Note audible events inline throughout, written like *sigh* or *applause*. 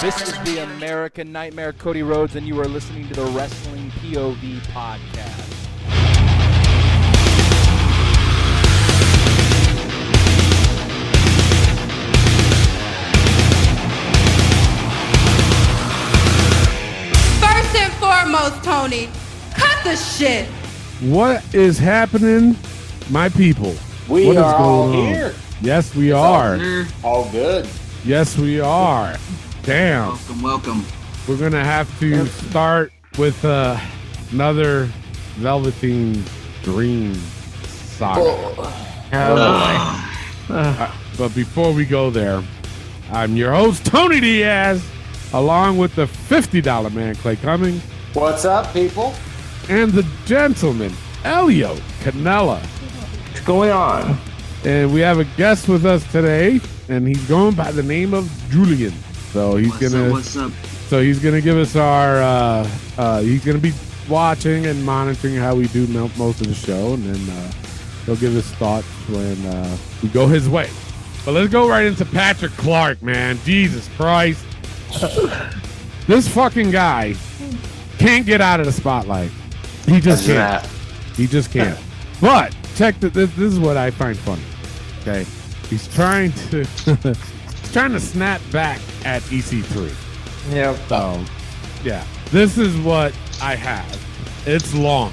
This is the American Nightmare, Cody Rhodes, and you are listening to the Wrestling POV podcast. First and foremost, Tony, cut the shit. What is happening, my people? We What is are all going on? here. Yes, we are. All good. Yes, we are. Damn. Welcome, welcome. We're gonna have to start with uh, another Velveteen Dream saga. Uh, but before we go there, I'm your host Tony Diaz, along with the fifty dollar man Clay Cummings What's up, people? and the gentleman Elio Canella. What's going on? And we have a guest with us today, and he's going by the name of Julian. So he's What's gonna up? What's up? so he's gonna give us our uh, uh, he's gonna be watching and monitoring how we do most of the show, and then uh, he'll give his thoughts when uh, we go his way. But let's go right into Patrick Clark, man. Jesus Christ, *sighs* this fucking guy can't get out of the spotlight. He just can't. He just can't. But check. This, this is what I find funny. Okay, he's trying to he's *laughs* trying to snap back at EC3. Yep. So, yeah, this is what I have. It's long,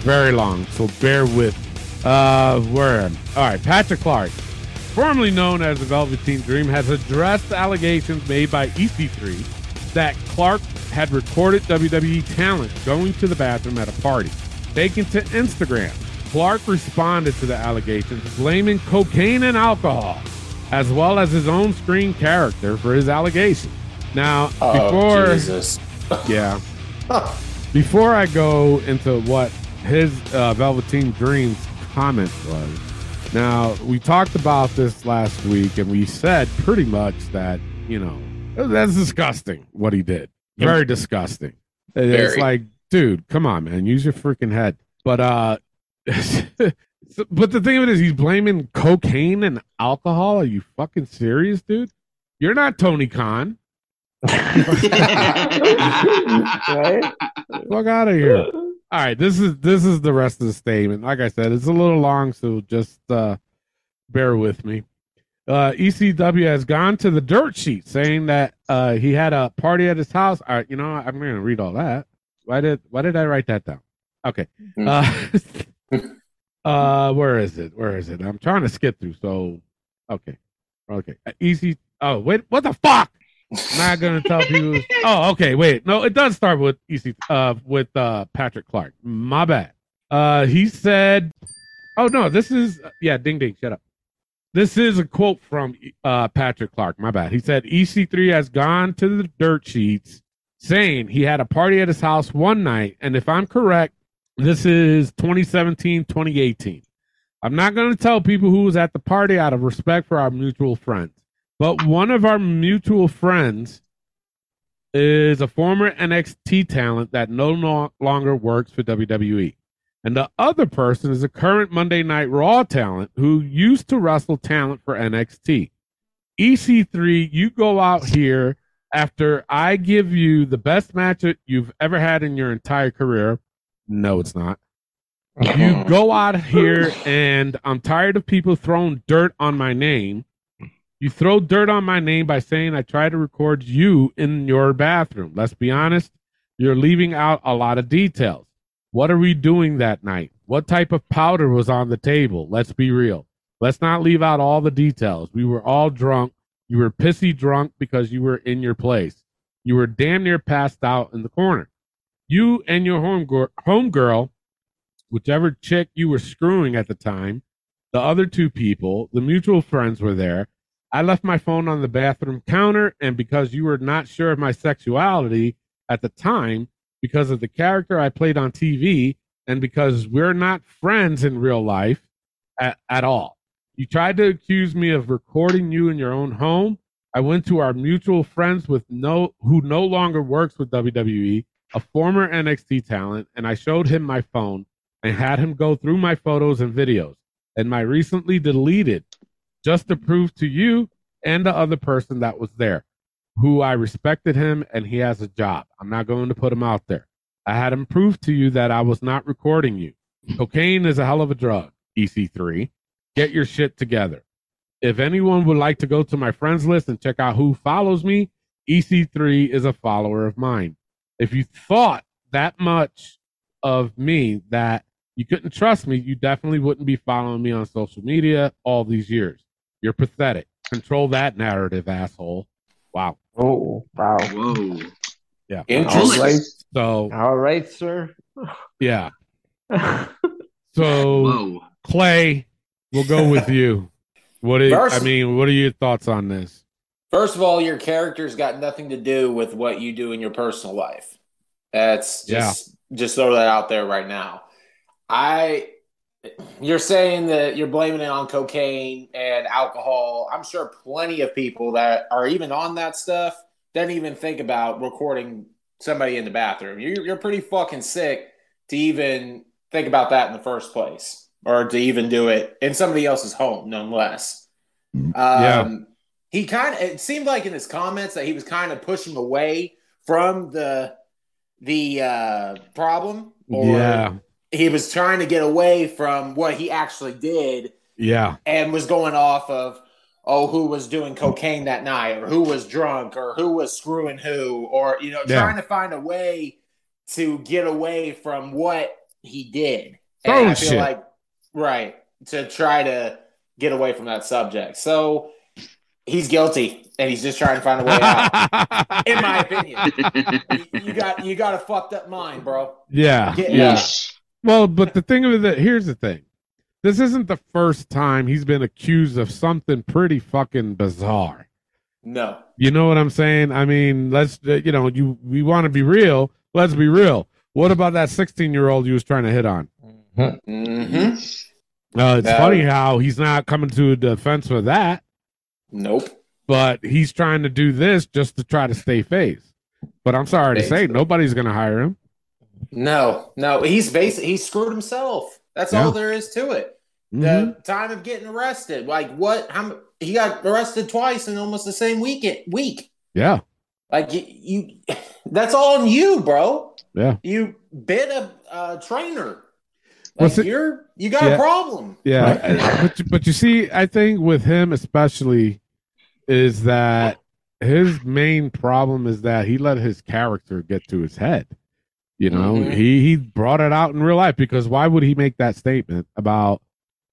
very long. So bear with. Uh, where? All right, Patrick Clark, formerly known as the Velveteen Dream, has addressed allegations made by EC3 that Clark had recorded WWE talent going to the bathroom at a party. Taken to Instagram, Clark responded to the allegations, blaming cocaine and alcohol, as well as his own screen character for his allegations. Now, Oh, before Jesus. *laughs* yeah. *laughs* Before I go into what his uh, Velveteen Dreams comment was, now we talked about this last week and we said pretty much that, you know, that's disgusting what he did. Very disgusting. It's like, dude, come on, man, use your freaking head. But, uh, *laughs* but the thing of it is, he's blaming cocaine and alcohol. Are you fucking serious, dude? You're not Tony Khan. right? Fuck out of here. All right, this is this is the rest of the statement. Like I said, it's a little long, so just uh bear with me. Uh ECW has gone to the dirt sheet saying that uh he had a party at his house. All right, you know, I'm gonna read all that. Why did why did I write that down? Okay. Uh *laughs* uh where is it? Where is it? I'm trying to skip through, so okay. Okay. Uh, easy oh wait, what the fuck? I'm not gonna tell people. *laughs* Oh, okay. Wait, no, it does start with EC uh with uh Patrick Clark. My bad. Uh, he said, "Oh no, this is yeah, ding ding, shut up." This is a quote from uh Patrick Clark. My bad. He said EC3 has gone to the dirt sheets, saying he had a party at his house one night, and if I'm correct, this is 2017, 2018. I'm not going to tell people who was at the party out of respect for our mutual friends. But one of our mutual friends is a former NXT talent that no lo- longer works for WWE. And the other person is a current Monday Night Raw talent who used to wrestle talent for NXT. EC3, you go out here after I give you the best match you've ever had in your entire career. No, it's not. You oh. go out here and I'm tired of people throwing dirt on my name. You throw dirt on my name by saying I tried to record you in your bathroom. Let's be honest, you're leaving out a lot of details. What are we doing that night? What type of powder was on the table? Let's be real. Let's not leave out all the details. We were all drunk. You were pissy drunk because you were in your place. You were damn near passed out in the corner. You and your home homegirl, whichever chick you were screwing at the time, the other two people, the mutual friends were there. I left my phone on the bathroom counter, and because you were not sure of my sexuality at the time, because of the character I played on TV, and because we're not friends in real life at, at all. You tried to accuse me of recording you in your own home. I went to our mutual friends with no who no longer works with WWE, a former NXT talent, and I showed him my phone and had him go through my photos and videos. and my recently deleted just to prove to you and the other person that was there who I respected him and he has a job. I'm not going to put him out there. I had him prove to you that I was not recording you. Cocaine is a hell of a drug, EC3. Get your shit together. If anyone would like to go to my friends list and check out who follows me, EC3 is a follower of mine. If you thought that much of me that you couldn't trust me, you definitely wouldn't be following me on social media all these years. You're pathetic. Control that narrative, asshole. Wow. Oh, wow. Whoa. Yeah. Interesting. All right. So, All right, sir. yeah. *laughs* So, Whoa. Clay, we'll go with you. What is, I mean, what are your thoughts on this? First of all, your character's got nothing to do with what you do in your personal life. That's just just throw that out there right now. I you're saying that you're blaming it on cocaine and alcohol. I'm sure plenty of people that are even on that stuff don't even think about recording somebody in the bathroom. You're, you're pretty fucking sick to even think about that in the first place or to even do it in somebody else's home, nonetheless. Um, Yeah. He kind of, it seemed like in his comments that he was kind of pushing away from the, the uh, problem or yeah. he was trying to get away from what he actually did Yeah. and was going off of oh who was doing cocaine that night or who was drunk or who was screwing who or you know Yeah. trying to find a way to get away from what he did and i feel shit. like right to try to get away from that subject so he's guilty and he's just trying to find a way out *laughs* in my opinion you, *laughs* you got you got a fucked up mind bro yeah. Get- Yeah. Yeesh. Well, but the thing of it, here's the thing. This isn't the first time he's been accused of something pretty fucking bizarre. no You know what I'm saying? I mean, let's uh, you know, you we want to be real. Let's be real. What about that 16 year old you was trying to hit on? mm-hmm. Uh, it's No. funny how he's not coming to a defense for that, nope but he's trying to do this just to try to stay face. But I'm sorry to say, nobody's going to hire him. No, no, he's basically he screwed himself. That's Yeah. all there is to it. The time of getting arrested, like what? How he got arrested twice in almost the same weekend week. Yeah. Like you, you *laughs* that's all on you, bro. Yeah. You bit a uh, trainer. Like you're you got Yeah. a problem. Yeah, but you- but you see, I think with him especially is that his main problem is that he let his character get to his head. You know, Mhm. he he brought it out in real life because why would he make that statement about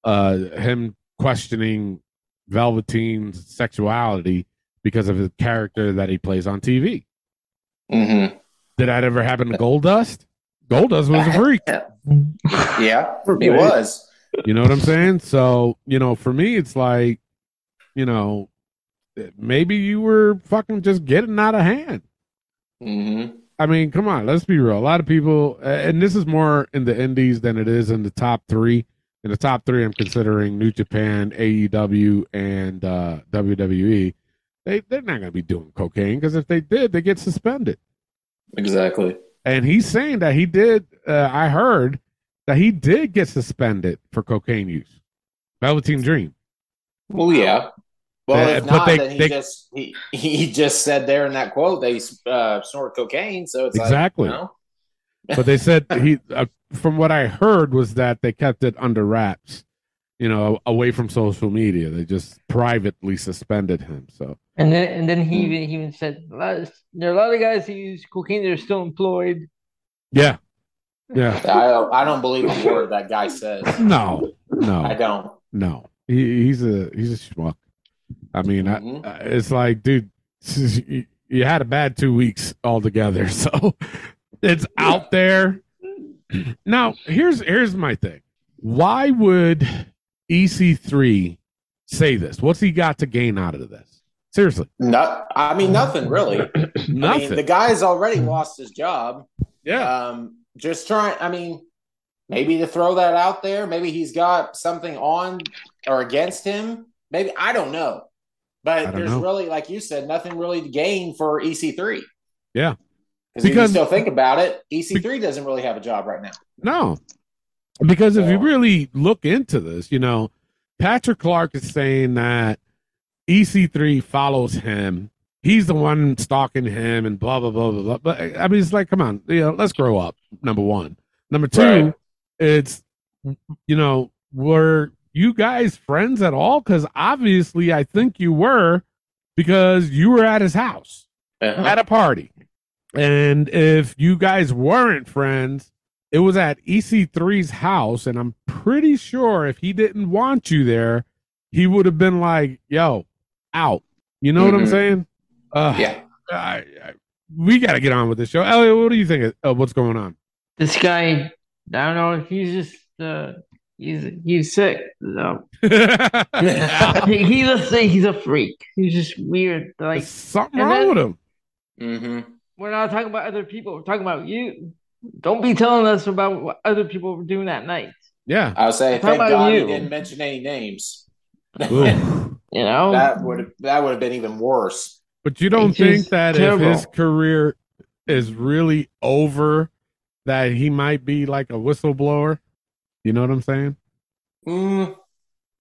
uh him questioning Velveteen's sexuality because of the character that he plays on TV? Mm-hmm. Did that ever happen to Goldust? Goldust was a freak. *laughs* Yeah, he was. You know what I'm saying? So, you know, for me, it's like, you know, maybe you were fucking just getting out of hand. Mm-hmm. I mean, come on, let's be real. A lot of people, and this is more in the indies than it is in the top three. In the top three, I'm considering New Japan, AEW, and uh, WWE. They they're not going to be doing cocaine because if they did, they get suspended. Exactly. And he's saying that he did. Uh, I heard that he did get suspended for cocaine use. Velveteen Dream. Well, yeah. Well, if but not, they- then he they- just he, he just said there in that quote they uh, snort cocaine. So it's Exactly. Like, you know, but they said he *laughs* uh, from what i heard was that they kept it under wraps you know away from social media they just privately suspended him so And then and then he Hmm. even he even said of- there are a lot of guys who use cocaine that are still employed. yeah yeah I don't, I don't believe a word that guy says. no no, I don't. no he, he's a he's a schmuck i mean Mhm. I, I- it's like dude *laughs* you, you had a bad two weeks altogether *laughs* so it's out there now here's here's my thing why would ec3 say this what's he got to gain out of this seriously No, I mean nothing really. *laughs* I nothing mean, the guy's already lost his job. yeah Um, just trying. I mean, maybe to throw that out there. Maybe he's got something on or against him. Maybe I don't know. But there's know. really, like you said, nothing really to gain for EC3. Yeah. Because if you still think about it, EC3 doesn't really have a job right now. No, Because if you really look into this, you know, Patrick Clark is saying that EC3 follows him. He's the one stalking him and blah blah blah blah blah. But I mean, it's like, come on, you know, let's grow up. Number one. Number two, Right. it's you know, were you guys friends at all? Because obviously, I think you were, because you were at his house Uh-huh. at a party. And if you guys weren't friends, it was at EC3's house. And I'm pretty sure if he didn't want you there, he would have been like, yo, out. You know what I'm Mhm. saying? Uh, yeah. I, I, we got to get on with this show. Elliot, what do you think of, of what's going on? This guy, I don't know. He's just uh, he's he's sick. So. *laughs* he, he let's he's a freak. He's just weird. Like There's something wrong then- with him. hmm we're not talking about other people. We're talking about you. Don't be telling us about what other people were doing that night. Yeah. I was saying, How thank about God he didn't mention any names. *laughs* You know, that would that would have been even worse. But you don't It's think that terrible. if his career is really over, that he might be like a whistleblower? You know what I'm saying? Mm,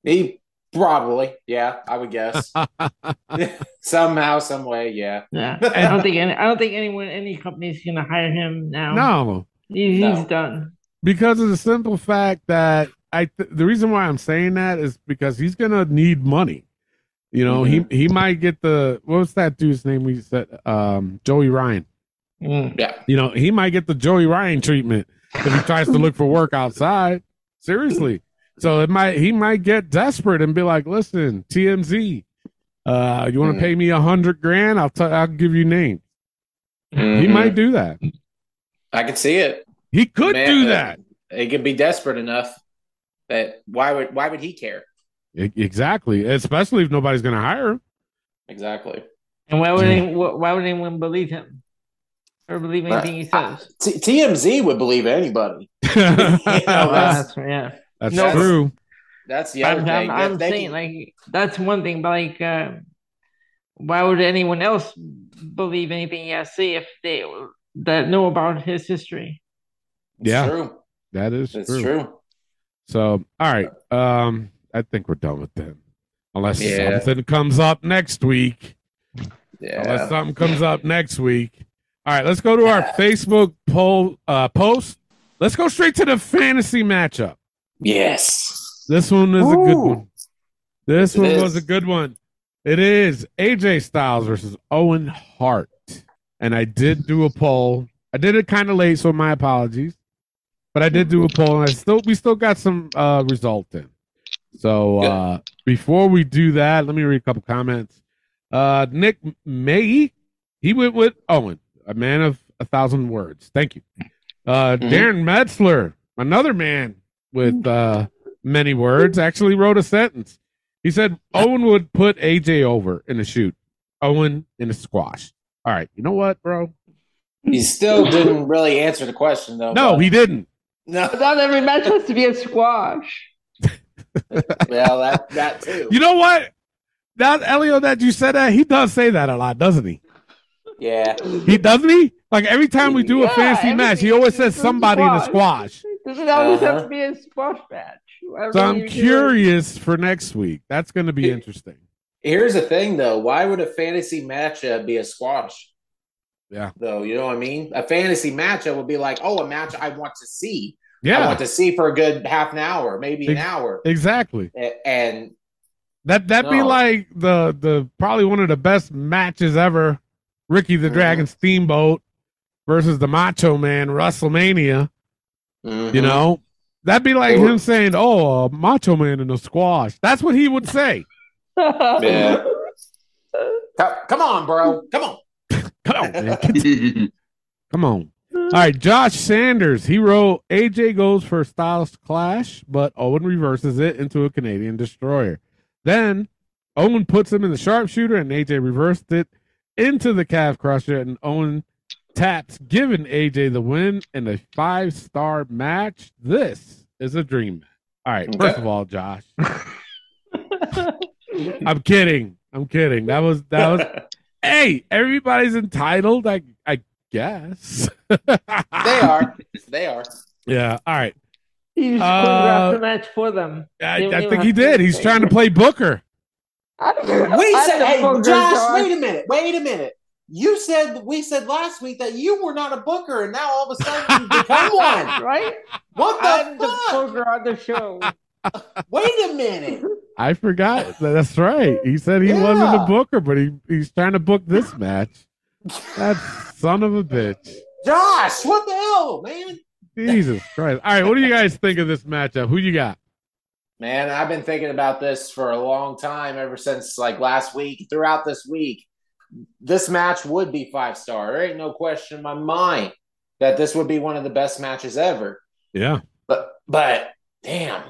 he probably, yeah, I would guess. *laughs* *laughs* Somehow, some way, yeah. yeah. I don't think *laughs* any. I don't think anyone, any company's gonna hire him now. no, He- he's No. done. because of the simple fact that I. Th- the reason why I'm saying that is because he's gonna need money. You know, he he might get the what was that dude's name? We said um, Joey Ryan. Mm. Yeah. You know, he might get the Joey Ryan treatment if he tries to look for work outside. Seriously. So it might he might get desperate and be like, "Listen, TMZ, uh, you want to Mm. pay me a hundred grand? I'll tell. I'll give you names." He Mhm. might do that. I could see it. He could Man, do uh, that. He could be desperate enough that why would why would he care? E- exactly, especially if nobody's going to hire him. Exactly. And why would Yeah. any, why would anyone believe him or believe anything he says? T- TMZ would believe anybody. *laughs* That's, know, *laughs* that's- that's yeah. that's No. true. That's the I'm, other I'm, thing. I'm If they saying like that's one thing, but like, uh, why would anyone else believe anything he has to say if they that know about his history? it's Yeah. true. That is It's true. true. So, all right. Um, I think we're done with them. Unless Yeah. something comes up next week. Yeah. Unless something comes up next week. All right, let's go to our Facebook poll uh, post. Let's go straight to the fantasy matchup. Yes. This one is a good one. This It one is. was a good one. It is AJ Styles versus Owen Hart. And I did do a poll. I did it kind of late, so my apologies. But I did do a poll, and I still we still got some uh result in. So uh before we do that, let me read a couple comments. Uh Nick May, he went with Owen, a man of a thousand words. Thank you. Uh Mhm. Darren Metzler, another man with uh many words, actually wrote a sentence. He said Owen would put AJ over in a shoot. Owen in a squash. All right, you know what, bro? He still didn't really answer the question though. No, but- he didn't. no. Not every match has to be a squash. *laughs* Well, that that too. You know what? Now, Elio, that you said that, he does say that a lot, doesn't he? Yeah. He doesn't he? Like every time we do a fantasy match, he always says a somebody in a squash. squash. Doesn't always have Uh-huh. to be a squash match. Whatever so I'm if you do- curious for next week. That's going to be interesting. Here's the thing though. Why would a fantasy matchup be a squash? Yeah. Though, you know what I mean? A fantasy matchup would be like, oh, a match I want to see. Yeah. I want to see for a good half an hour, maybe an Ex- hour. exactly. And That that'd be like the the probably one of the best matches ever. Ricky the Mhm. Dragon Steamboat versus the Macho Man WrestleMania. Mhm. You know, that'd be like him saying, "Oh, a Macho Man in a squash." That's what he would say. *laughs* Yeah. *laughs* Come on, bro. Come on. *laughs* Come on, man. Come on. All right, Josh Sanders. He wrote AJ goes for Styles Clash, but Owen reverses it into a Canadian Destroyer. Then Owen puts him in the sharpshooter, and AJ reversed it into the calf crusher, and Owen taps, giving AJ the win in a five star match. This is a dream. match. All right, Okay. first of all, Josh, *laughs* I'm kidding. I'm kidding. That was that was. *laughs* hey, everybody's entitled. I I guess. *laughs* they are. They are. Yeah. All right. He just Uh, choreographed the match for them. I, I think he did. He's trying to play Booker. I don't, We I said, hey, Josh, Josh. wait a minute, wait a minute. You said we said last week that you were not a booker, and now all of a sudden you become *laughs* one. Right? What the I'm the booker on the show. *laughs* Wait a minute. I forgot. That's right. He said he Yeah. wasn't a booker, but he, he's trying to book this match. That son of a bitch. Josh, what the hell, man? Jesus Christ. All right, what do you guys think of this matchup? Who you got? Man, I've been thinking about this for a long time, ever since like last week, throughout this week. This match would be five star. There ain't no question in my mind that this would be one of the best matches ever. Yeah. But but damn,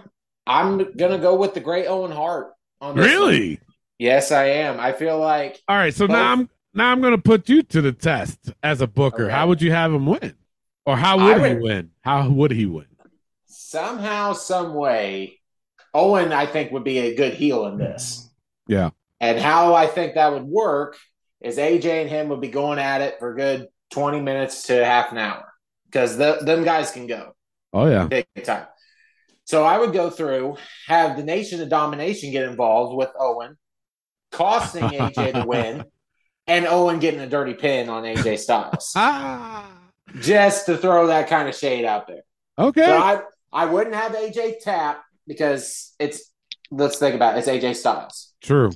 I'm gonna go with the great Owen Hart on this one. Really? Yes, I am. I feel like All right, so now I'm now I'm gonna put you to the test as a booker. Okay. How would you have him win? Or how I would he win? How would he win? somehow, some way, Owen, I think, would be a good heel in this. Yeah. And how I think that would work is AJ and him would be going at it for a good 20 minutes to half an hour because the, them guys can go Oh yeah. big time. So I would go through, have the Nation of Domination get involved with Owen, costing *laughs* AJ the win, and Owen getting a dirty pin on AJ *laughs* Styles. Ah. just to throw that kind of shade out there. Okay. So I I wouldn't have AJ tap because it's let's think about it, it's AJ Styles. True.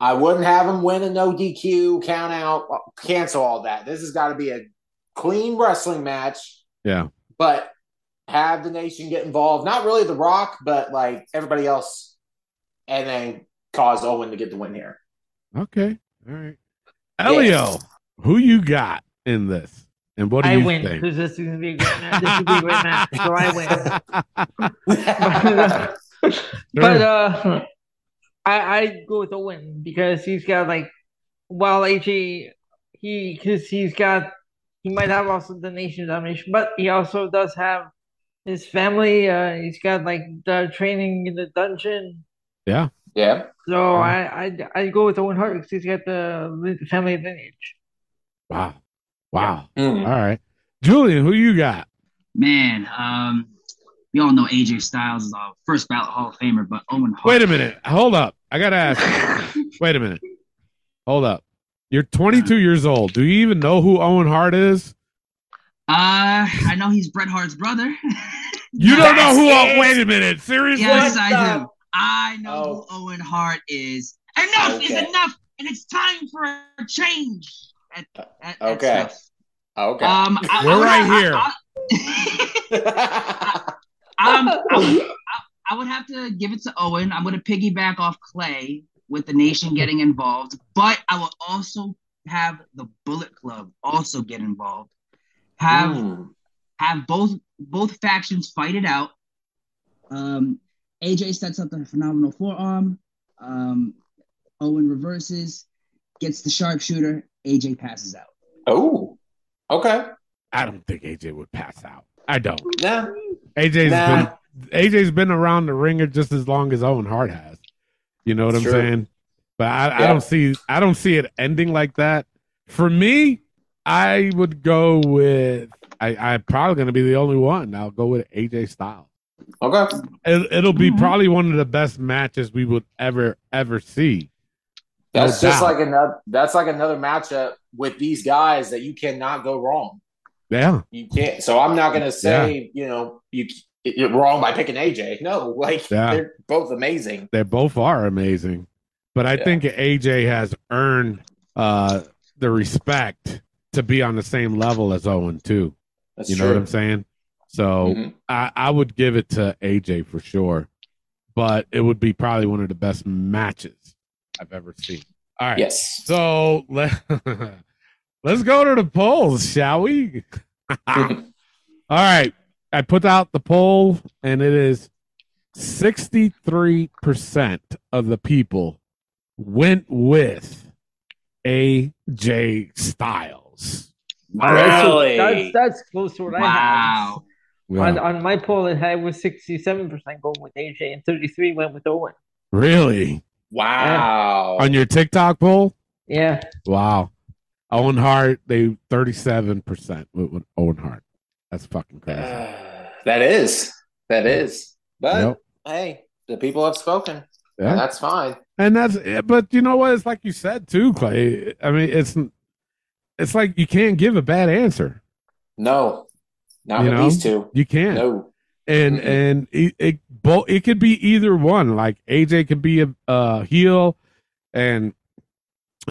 I wouldn't have him win a no DQ, count out, cancel all that. This has got to be a clean wrestling match, Yeah. but have the nation get involved. Not really The Rock, but like everybody else, and then cause Owen to get the win here. Okay. All right. Elio, who you got in this? And what do I you win think? because this is gonna be a great match. This will be a great match, so I win. *laughs* but uh, I I go with Owen because he's got like while AJ he because he's got he might have also the nation domination, but he also does have his family. Uh, he's got like the training in the dungeon. yeah. yeah. So I I I go with Owen Hart because he's got the family lineage. Wow. Wow. Mm. All right. Julian, who you got? Man, um, we all know AJ Styles is a first ballot Hall of Famer, but Owen Hart. Wait a minute. Hold up. I gotta ask. *laughs* Wait a minute. Hold up. You're 22 years old. Do you even know who Owen Hart is? Uh, I know he's Bret Hart's brother. *laughs* You don't know who? it. wait a minute. Seriously? yes, What I do. I know who Owen Hart is. Enough is enough, and it's time for a change. At, at, at Okay. stuff. Okay. Um, I, I We're would- right I- here. I- um, I would, I, I would have to give it to Owen. I'm going to piggyback off Clay with the nation getting involved, but I will also have the Bullet Club also get involved. Have Mm. have both both factions fight it out. Um, AJ sets up the phenomenal forearm. Um, Owen reverses, gets the sharpshooter. AJ passes out. Oh. Okay. I don't think AJ would pass out. I don't. Nah. AJ's Nah. been AJ's been around the ringer just as long as Owen Hart has. You know what I'm True. saying? But I, I don't see I don't see it ending like that. For me, I would go with I, I'm probably going to be the only one. I'll go with AJ Styles. Okay. It, it'll be Mhm. probably one of the best matches we would ever ever see. No That's just doubt. like another. That's like another matchup with these guys that you cannot go wrong. Yeah, You can't. So I'm not going to say you know you you're wrong by picking AJ. No, like Yeah. they're both amazing. they both are amazing, but I Yeah. think AJ has earned uh, the respect to be on the same level as Owen too. That's you true. know what I'm saying? So Mhm. I, I would give it to AJ for sure, but it would be probably one of the best matches I've ever seen. All right. Yes. So *laughs* let, let's go to the polls, shall we? *laughs* All right. I put out the poll, and it is 63% of the people went with AJ Styles. Really? That's that's close to what I Wow. had. On, on my poll, it had was sixty seven percent going with AJ, and thirty three went with Owen. Really? Wow. On your TikTok poll? Yeah, Wow. Owen Hart, they 37% went with Owen Hart. That's fucking crazy. Uh, *sighs* that is. That That is. But Yep. hey, the people have spoken. Yeah. And that's fine. And that's but you know what? It's like you said too, Clay. I mean, it's it's like you can't give a bad answer. No. Not You with know? these two. You can't. No. And Mm-mm. and it, it both it could be either one. Like AJ could be a, a heel, and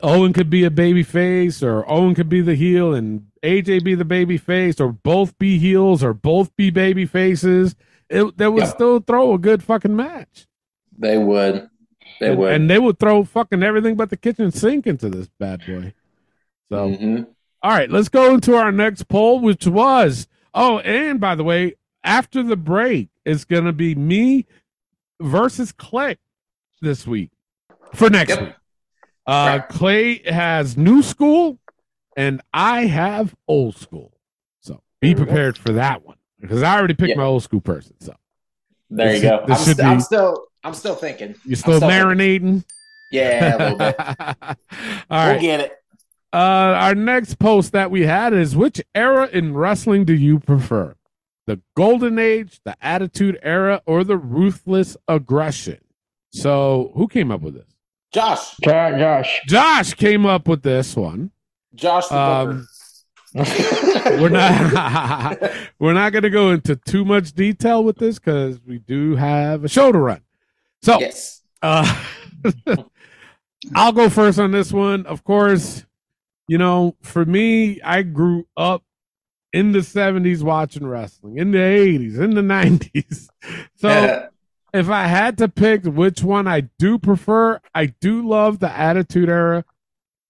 Owen could be a baby face, or Owen could be the heel, and AJ be the baby face, or both be heels, or both be baby faces. It that would Yeah. still throw a good fucking match. They would. They and, would. and they would throw fucking everything but the kitchen sink into this bad boy. So. Mhm. All right, let's go into our next poll, which was oh, and by the way, after the break, it's going to be me versus Clay this week for next Yep. week. Uh, Right. Clay has new school, and I have old school. So be prepared for that one because I already picked Yeah. my old school person. So There you This- go. this I'm, st- I'm still I'm still thinking. you're still thinking. marinating. Yeah, a little bit. *laughs* All we'll right. get it. Uh, our next post that we had is which era in wrestling do you prefer? The golden age, the attitude era, or the ruthless aggression? So, who came up with this? Josh. Jo- Josh. Josh came up with this one. Josh the Um, *laughs* We're not *laughs* we're not going to go into too much detail with this cuz we do have a show to run. So, yes. Uh, *laughs* I'll go first on this one. Of course, you know, for me, I grew up in the 70s watching wrestling, in the 80s, in the 90s. *laughs* So if I had to pick which one I do prefer, I do love the Attitude Era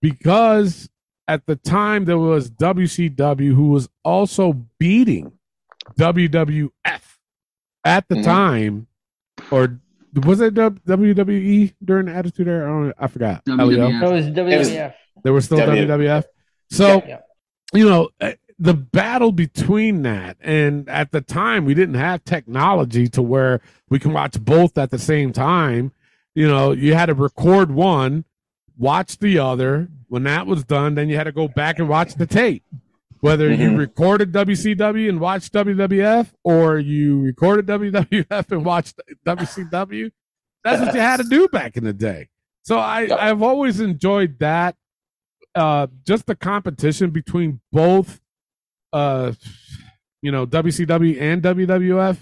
because at the time there was WCW who was also beating WWF at the Mhm. time, or was it WWE during the Attitude Era? I, don't. I forgot. Elio? WWF. That was WWF. They were still W- WWF. So Yeah. you know the battle between that and at the time we didn't have technology to where we can watch both at the same time you know you had to record one watch the other when that was done then you had to go back and watch the tape whether you Mhm. recorded WCW and watched WWF or you recorded WWF and watched WCW that's what you had to do back in the day so I Yep. I've always enjoyed that uh just the competition between both uh you know WCW and WWF.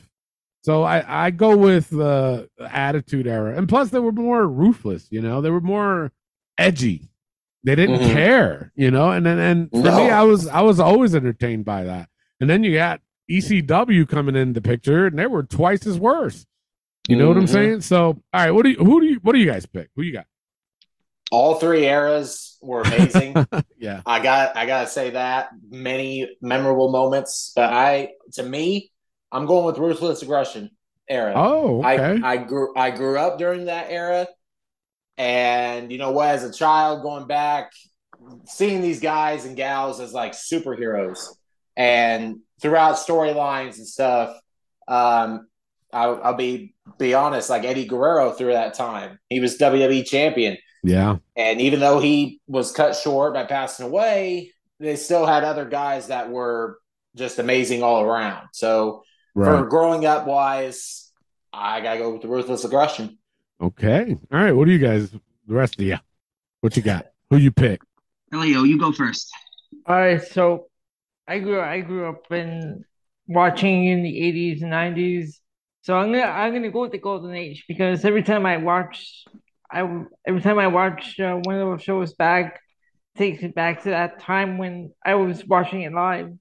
So I I go with uh attitude era. And plus they were more ruthless, you know. They were more edgy. They didn't Mhm. care, you know. And then and for No. me I was I was always entertained by that. And then you got ECW coming in the picture and they were twice as worse. You know what I'm Mhm. saying? So all right, what do you who do you what do you guys pick? Who you got? All three eras were amazing. *laughs* yeah. I got I gotta say that many memorable moments. But I to me, I'm going with ruthless aggression era. Oh, okay. I I grew I grew up during that era, and you know what? As a child, going back, seeing these guys and gals as like superheroes, and throughout storylines and stuff. Um, I'll, I'll be be honest, like Eddie Guerrero through that time, he was WWE champion. Yeah. And even though he was cut short by passing away, they still had other guys that were just amazing all around. So Right. for growing up wise, I gotta go with the ruthless aggression. Okay. All right. What do you guys, the rest of you, what you got? Who you pick? Elio, you go first. All right, so I grew I grew up in watching in the eighties and nineties. So I'm gonna I'm gonna go with the golden age because every time I watch, I every time I watch uh, one of those shows back, takes me back to that time when I was watching it live.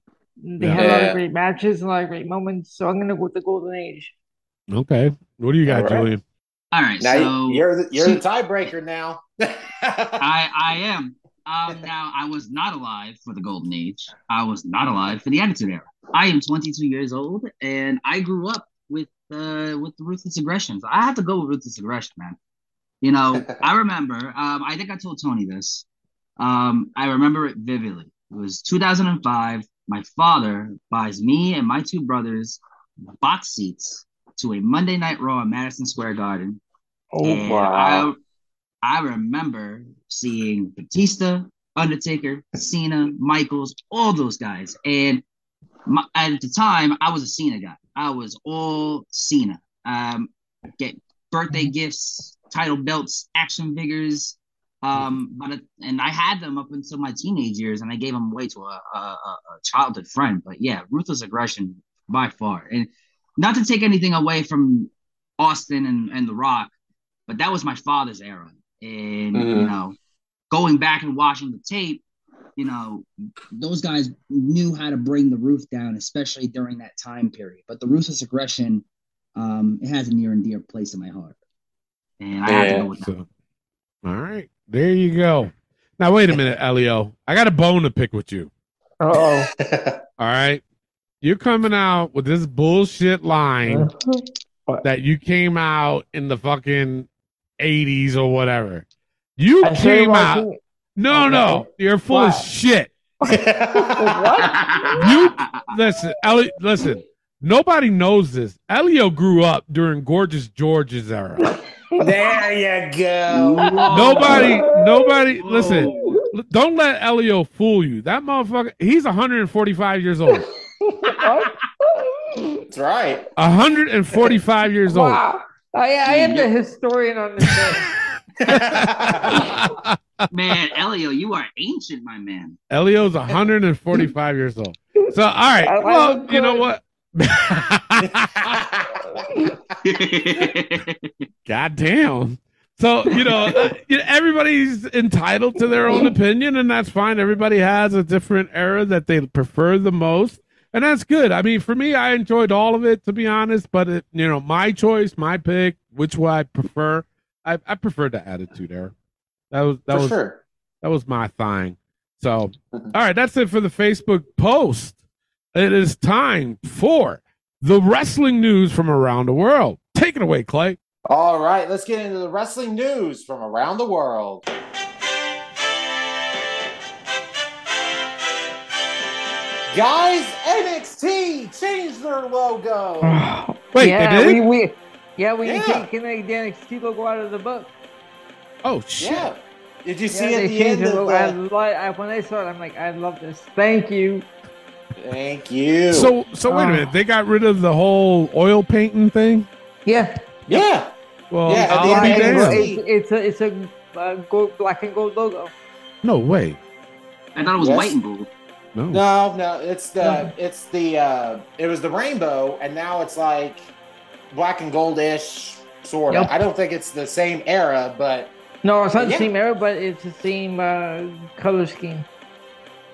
They had a lot of great matches and a lot of great moments. So I'm gonna go with the golden age. Okay. What do you got, All right. Julian? All right, Now so you're the, you're so- the *laughs* tiebreaker now. *laughs* I I am. Um, now I was not alive for the golden age. I was not alive for the attitude era. I am 22 years old, and I grew up with uh with the ruthless aggression. So I have to go with ruthless aggression, man. You know, *laughs* I remember. Um, I think I told Tony this. Um, I remember it vividly. It was 2005. My father buys me and my two brothers box seats to a Monday Night Raw at Madison Square Garden. Oh And wow. I, I remember seeing Batista, Undertaker, Cena, Michaels, all those guys. And my, at the time, I was a Cena guy. I was all Cena. Um, get birthday gifts, title belts, action figures. Um, but it, and I had them up until my teenage years, and I gave them away to a, a, a childhood friend. But yeah, ruthless aggression by far, and not to take anything away from Austin and, and The Rock, but that was my father's era, and mm-hmm. you know, going back and watching the tape, you know, those guys knew how to bring the roof down, especially during that time period. But the ruthless aggression, um, it has a near and dear place in my heart, and I yeah, have to go with that. So, all right. There you go. Now wait a minute, Elio. I got a bone to pick with you. Oh. *laughs* All right. You're coming out with this bullshit line that you came out in the fucking 80s or whatever. You I came out. No, okay. no. You're full what? of shit. *laughs* what? You listen, Elio, listen. Nobody knows this. Elio grew up during Gorgeous George's era. *laughs* There you go. Nobody, nobody, listen. Don't let Elio fool you. That motherfucker, he's 145 years old. That's right. 145 years old. Wow. I, I am the historian on this. *laughs* man, Elio, you are ancient, my man. Elio's 145 years old. So, all right. Well, you know what? *laughs* *laughs* God damn. So, you know, uh, everybody's entitled to their own opinion, and that's fine. Everybody has a different era that they prefer the most, and that's good. I mean, for me, I enjoyed all of it, to be honest, but, it, you know, my choice, my pick, which one I prefer, I, I prefer the attitude era. That was, that for was, sure. that was my thing. So, all right, that's it for the Facebook post. It is time for the wrestling news from around the world. Take it away, Clay. All right, let's get into the wrestling news from around the world. Guys, NXT changed their logo. *sighs* Wait, yeah, they did? We, we, yeah, we yeah. taking the NXT logo out of the book. Oh shit! Yeah. Did you see yeah, at the end of the... I, I, when I saw it, I'm like, I love this. Thank you. Thank you. So, so wait a minute. They got rid of the whole oil painting thing. Yeah. Yeah. Well, yeah, I'll be damned. It's, it's a it's a uh, gold, black and gold logo. No way. I thought it was yes. white and gold. No. No, no. It's the no. it's the uh it was the rainbow, and now it's like black and goldish sort of. Yep. I don't think it's the same era, but no, it's not yeah. the same era, but it's the same uh, color scheme.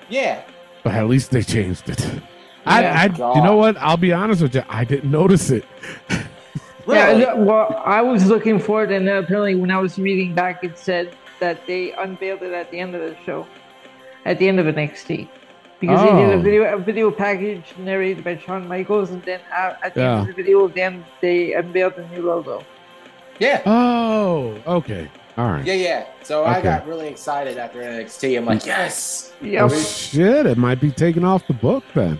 Yeah, but at least they changed it. Yeah, I, I you know what? I'll be honest with you. I didn't notice it. really? Yeah, well, I was looking for it, and apparently, when I was reading back, it said that they unveiled it at the end of the show, at the end of NXT, because oh. they did a oh. video, a video package narrated by Shawn Michaels, and then at the yeah. end of the video, then they unveiled the new logo. Yeah. Oh, okay. All right. Yeah, yeah. So okay. I got really excited after NXT. I'm like, yes. Yeah. Oh, shit. It might be taken off the book then.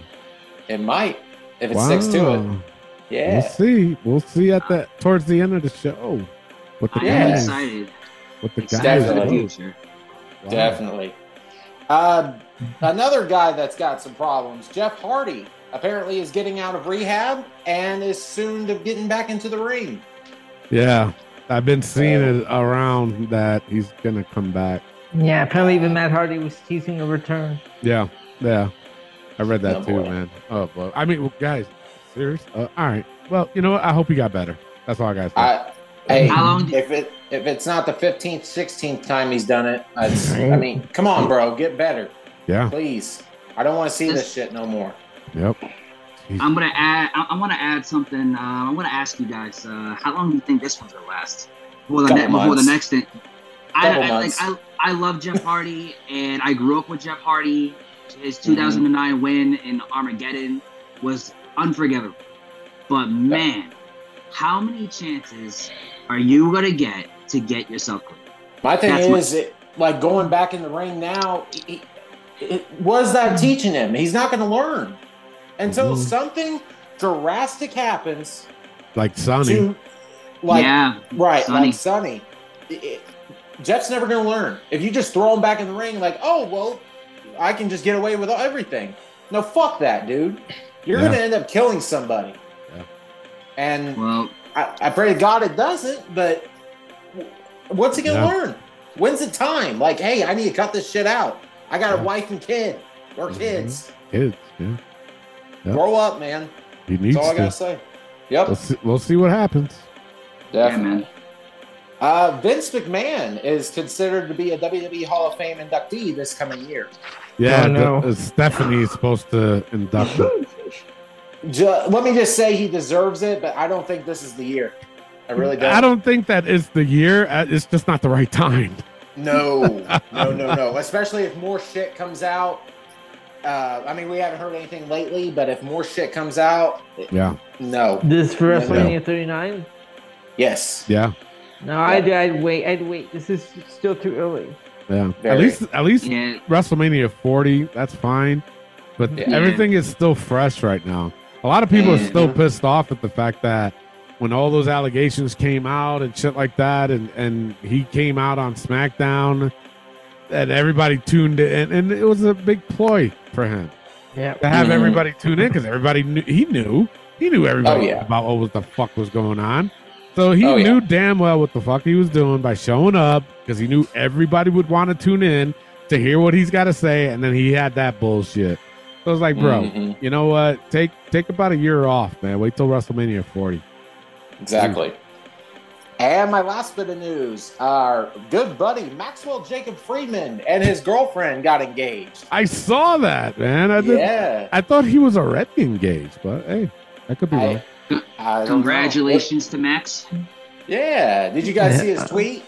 It might if it wow. sticks to it. Yeah. We'll see. We'll see at the towards the end of the show. What the I guys, am excited. What the guys definitely. Wow. Definitely. Uh, another guy that's got some problems, Jeff Hardy, apparently is getting out of rehab and is soon to getting back into the ring. Yeah, I've been seeing it around that he's gonna come back. Yeah, apparently even Matt Hardy was teasing a return. Yeah, yeah, I read that oh, too, boy. man. Oh, well, I mean, guys, serious? Uh, all right. Well, you know what? I hope he got better. That's all I got. I, hey, if it if it's not the fifteenth, sixteenth time he's done it, I mean, come on, bro, get better. Yeah, please. I don't want to see this shit no more. Yep. I'm gonna add. I, I want to add something. Uh, I want to ask you guys. Uh, how long do you think this one's gonna last? Before the, ne- before the next thing. I, I, like, I, I love Jeff Hardy, and I grew up with Jeff Hardy. His 2009 mm-hmm. win in Armageddon was unforgivable. But man, how many chances are you gonna get to get yourself clean? My thing That's is, it, like going back in the ring now. He, it, was that teaching him? He's not going to learn until mm-hmm. something drastic happens. Like Sunny. To, like, yeah. Right. Sunny. Like Sunny. It, Jeff's never going to learn. If you just throw him back in the ring, like, oh, well, I can just get away with everything. No, fuck that, dude. You're yeah. going to end up killing somebody. and Well, I, I pray to God it doesn't. But what's he gonna Yeah. learn? When's the time? Like, hey, I need to cut this shit out. I got a wife and kid or Mhm. kids. Kids, yeah. Yep. Grow up, man. He needs That's all I to. gotta say. Yep, We'll see, we'll see what happens. yeah, definitely. man. Uh, Vince McMahon is considered to be a WWE Hall of Fame inductee this coming year. Yeah, Oh, no. the- uh, Stephanie is supposed to induct him. Ju- let me just say he deserves it, but I don't think this is the year. I really don't. I don't think that is the year. Uh, It's just not the right time. No, *laughs* no, no, no. Especially if more shit comes out. Uh, I mean, we haven't heard anything lately, but if more shit comes out, Yeah, no. This for WrestleMania 39? Yes. yeah, No, I'd, I'd wait. I'd wait. This is still too early. yeah. Very. At least, at least Yeah, WrestleMania 40. That's fine, but Yeah. everything is still fresh right now. A lot of people are still pissed off at the fact that when all those allegations came out and shit like that, and and he came out on SmackDown, and everybody tuned in, and it was a big ploy for him Yeah. to have Mhm. everybody tune in because everybody knew he knew he knew everybody Oh, yeah. about what was the fuck was going on. So he Oh, yeah. knew damn well what the fuck he was doing by showing up because he knew everybody would want to tune in to hear what he's got to say, and then he had that bullshit. So I was like, bro, Mhm. you know what? Take take about a year off, man. Wait till WrestleMania 40. Exactly. And my last bit of news our good buddy Maxwell Jacob Friedman and his girlfriend got engaged. I saw that, man. I did, Yeah. I thought he was already engaged, but hey, that could be wrong. I, I don't congratulations to Max. Yeah. Did you guys see his tweet?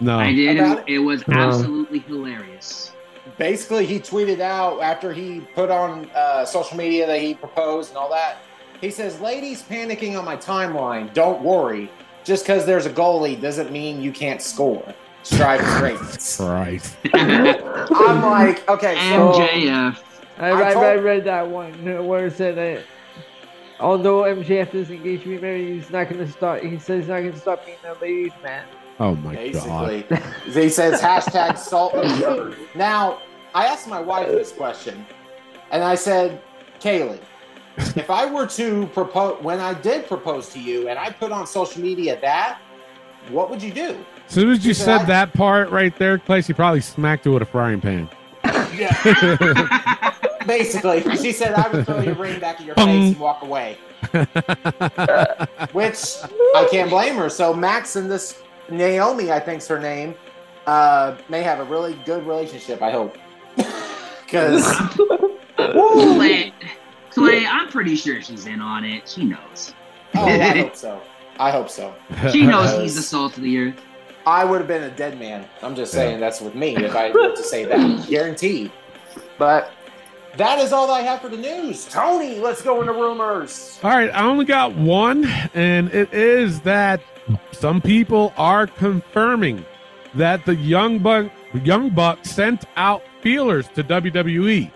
No, I did. About and It was Um, absolutely hilarious. Basically, he tweeted out after he put on uh, social media that he proposed and all that. He says, Ladies panicking on my timeline, don't worry. Just because there's a goalie doesn't mean you can't score. Strive for greatness. Christ. *laughs* I'm like, okay, so MJF. I, I I, told- I read that one where it said that although MJF is engaged to be married, he's not going to stop. He says he's not going to stop being a ladies' man. Oh my god. basically, *laughs* he says hashtag salt and sugar. Now, I asked my wife this question, and I said, Kaylee, if I were to propose, when I did propose to you, and I put on social media that, what would you do? As soon as you She said, said I- that part right there, Clay, you probably smacked it with a frying pan. Yeah. *laughs* Basically, she said I would throw your ring back in your face and walk away, which I can't blame her. So Max and this Naomi, I think's her name, uh, may have a really good relationship. I hope, *laughs* because *laughs* Clay, Clay, I'm pretty sure she's in on it. She knows. oh, I *laughs* hope so. I hope so. *laughs* She knows he's the salt of the earth. I would have been a dead man. I'm just saying that's with me if I were to say that, *laughs* guaranteed. But that is all I have for the news. Tony, let's go into rumors. All right, I only got one, and it is that some people are confirming that the young buck, young buck sent out feelers to WWE.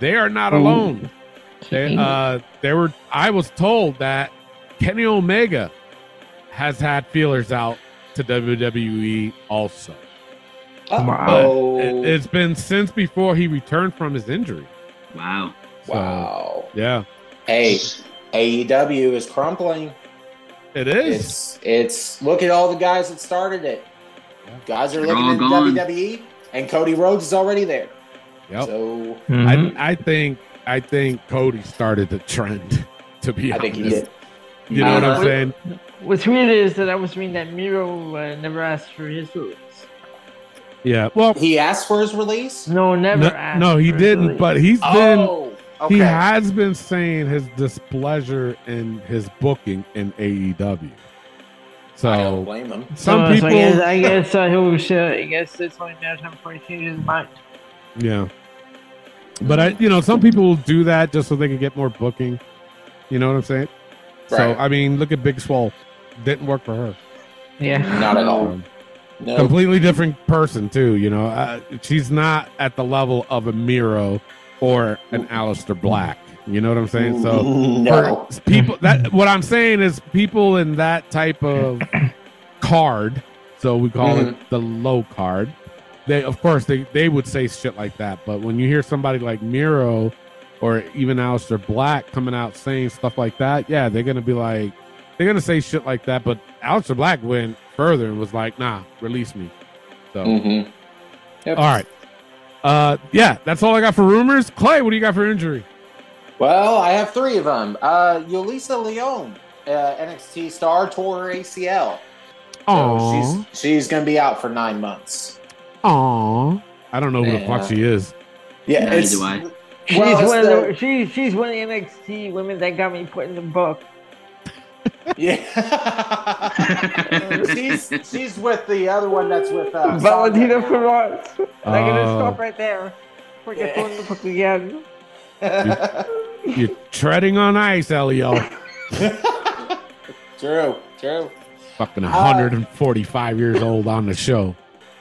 They are not alone. They, uh, they were. I was told that Kenny Omega has had feelers out to WWE also. Uh-oh. It, it's been since before he returned from his injury. Wow. So, wow. Yeah, Hey, AEW is crumpling. it is. It's it's look at all the guys that started it. Guys are They're looking at gone. WWE, and Cody Rhodes is already there. Yep. So Mhm. I, I think I think Cody started the trend. To be I honest, think he did. You know what I'm saying? What's weird is that I was reading that Miro uh, never asked for his release. Yeah. Well, He asked for his release. No, never no, asked. no, he for didn't. release. But he's been Oh, okay. he has been saying his displeasure in his booking in AEW. I don't So blame him. some Uh, so people, I guess, I guess uh, he'll. Uh, I guess it's only a matter of time before he changes his mind. yeah. But I, you know, some people will do that just so they can get more booking. You know what I'm saying? So I mean, look at Big Swole. Didn't work for her. Yeah. Not at all. Um, No. completely different person too. You know, uh, she's not at the level of a Miro or an Aleister Black. You know what I'm saying? So no. people that what I'm saying is people in that type of *clears throat* card, so we call Mm-hmm. it the low card. They of course they they would say shit like that, but when you hear somebody like Miro or even Aleister Black coming out saying stuff like that, yeah, they're gonna be like, they're gonna say shit like that. But Aleister Black went further and was like, "Nah, release me." So, Mm-hmm. Yep. all right, uh, yeah, that's all I got for rumors. Clay, what do you got for injury? Well, I have three of them. Uh, Yulisa Leon, uh, NXT star, tore her ACL. So she's she's gonna be out for nine months. Aww. I don't know who the fuck she is. Yeah, Neither it's, do I. She's Well, it's one of the- the, she, she's one of the NXT women that got me put in the book. *laughs* Yeah, *laughs* she's she's with the other one that's with uh, *laughs* Valentina Sasha. Ferraz. I'm gonna Oh. stop right there. Before I get Yeah. thrown in the book again. You're treading on ice, Elio. true, true. Fucking 145 years old on the show.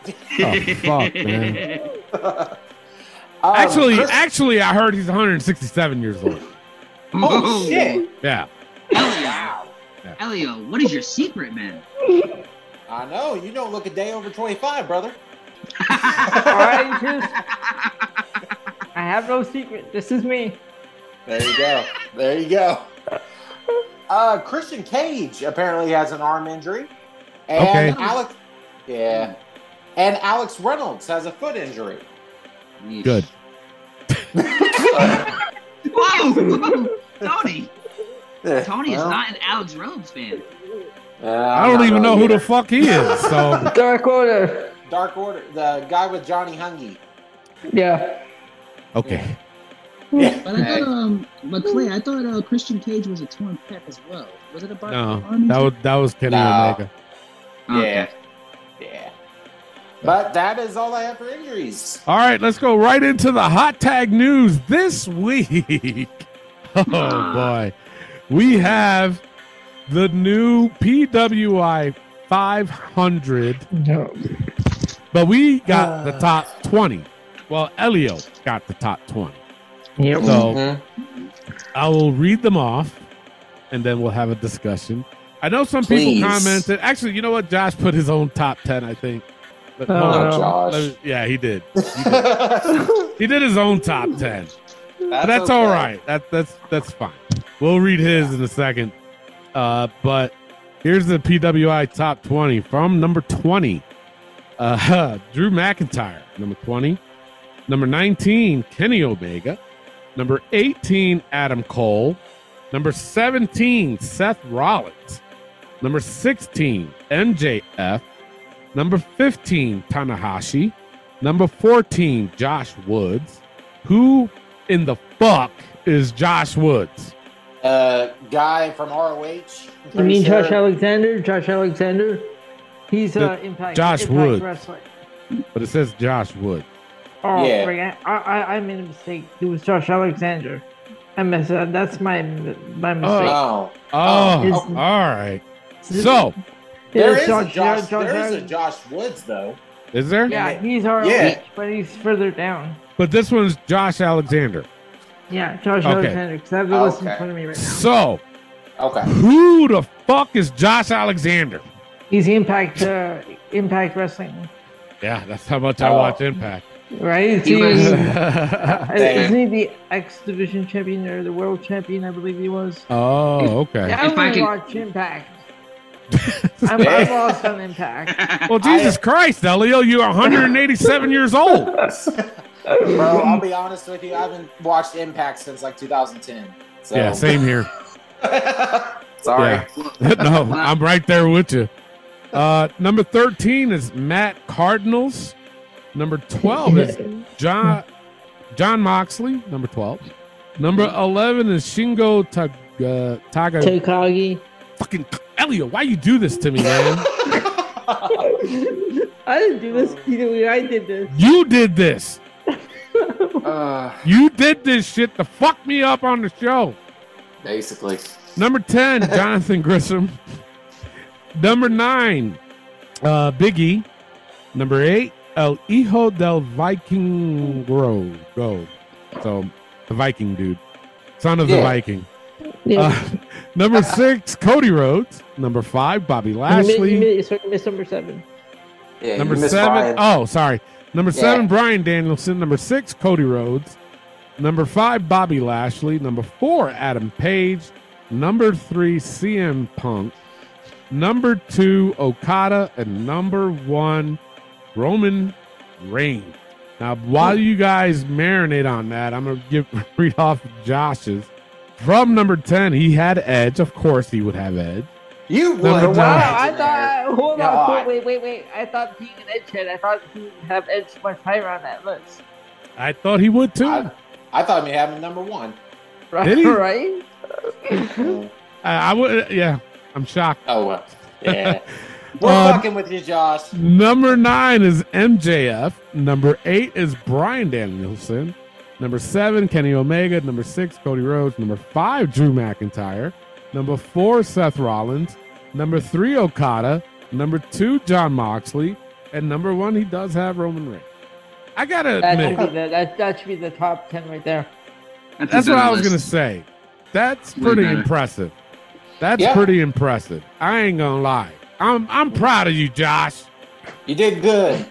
Oh *laughs* fuck, man. *laughs* Um, Actually, Chris- actually, I heard he's 167 years old. oh shit! Yeah. Elio, Wow. Elio, what is your secret, man? I know you don't look a day over twenty-five, brother. I just, I have no secret. This is me. There you go. There you go. Uh, Christian Cage apparently has an arm injury, and Okay. Alex, yeah, and Alex Reynolds has a foot injury. Yeesh. Good. Whoa, whoa, Tony. Tony is Well, not an Alex Reynolds fan. uh, I don't even know really who the fuck he is. So *laughs* Dark Order. Dark Order, the guy with Johnny Hungee. Yeah. okay. Yeah. But I thought, um, but Clay, I thought uh, Christian Cage was a torn pec as well. Was it a about No, arm that was that was Kenny No. Omega. Yeah. Yeah. But that is all I have for injuries. All right, let's go right into the hot tag news this week. *laughs* Oh boy, we have the new PWI 500, No. but we got the Uh. top 20. Well, Elio got the top 20. Yep. So Mhm. I will read them off, and then we'll have a discussion. I know some Please. people commented. Actually, you know what? Josh put his own top 10. I think. But Oh, on. no. Josh. Me- yeah, he did. He did. *laughs* He did his own top 10. But that's okay. all right. That that's that's fine. We'll read his in a second. Uh, but here's the PWI top 20 from number 20. Uh, *laughs* Drew McIntyre, number 20. Number 19, Kenny Omega. Number 18, Adam Cole. Number 17, Seth Rollins. Number 16, MJF. Number 15, Tanahashi. Number 14, Josh Woods. Who in the fuck is Josh Woods? Uh, guy from ROH. You mean sure. Josh Alexander? Josh Alexander? He's uh, Impact. Josh Impact Woods. Wrestling. But it says Josh Wood. Oh, Yeah. right. I, I, I made a mistake. It was Josh Alexander. I messed up. That's my my mistake. Oh, Oh, Is- all right. So, there It's is Josh- a Josh. Josh there is a Josh Woods though. is there? Yeah, he's ROH, Yeah. but he's further down. But this one's Josh Alexander. Yeah, Josh Okay. Alexander. Because I have the list in front of me right now. So, Okay. who the fuck is Josh Alexander? He's Impact uh, Impact Wrestling, Yeah, that's how much I Oh. watch Impact. right? He He was- was, *laughs* isn't he the X Division champion or the World Champion? I believe he was. Oh, okay. Yeah, I If I only watch Impact. I'm, I'm lost on Impact. Well, Jesus Christ, Elio, you're 187 years old. Bro, I'll be honest with you. I haven't watched Impact since like 2010. So. Yeah, same here. *laughs* Sorry. Yeah. *laughs* no, I'm right there with you. Uh, number 13 is Matt Cardinals. Number 12 is Jon Jon Moxley, number 12. Number 11 is Shingo Tag, uh, Taga. Takagi. Fucking Elio, why you do this to me, man? I didn't do this. Either I did this. you did this. Uh, You did this shit to fuck me up on the show. basically. Number 10, *laughs* Jonathan Gresham. Number 9, uh, Big E. Number 8, El Hijo del Vikingo. Go. So, the Viking dude. Son of the Viking. Yeah. Uh, number *laughs* 6, Cody Rhodes. Number 5, Bobby You mi- Lashley. You, mi- sorry, missed number seven. Yeah, Number seven, Bryan. oh, sorry. Number Yeah. seven, Bryan Danielson. Number six, Cody Rhodes. Number five, Bobby Lashley. Number four, Adam Page. number three, CM Punk, number two, Okada, and number one, Roman Reigns. Now, while you guys marinate on that, I'm gonna give *laughs* read off Josh's. From number ten, he had Edge. Of course, he would have Edge. You would. Number have. Wow, I thought. Hold God. on, wait, wait, wait. I thought being an edgehead, I thought he would have edge much higher on that list. I thought he would too. I, I thought we had him number one. Right? Did he? right? *laughs* I, I would. Yeah, I'm shocked. Oh well. Yeah. *laughs* We're Uh, fucking with you, Josh. Number nine is MJF. Number eight is Bryan Danielson. Number seven, Kenny Omega. Number six, Cody Rhodes. Number five, Drew McIntyre. Number four, Seth Rollins. Number three, Okada. Number two, Jon Moxley. And number one, he does have Roman Reigns. I gotta That should admit, be the that, that should be the top ten right there. a that's what I was list. gonna say. That's pretty better. impressive. That's Yeah. pretty impressive. I ain't gonna lie. I'm I'm proud of you, Josh. You did good.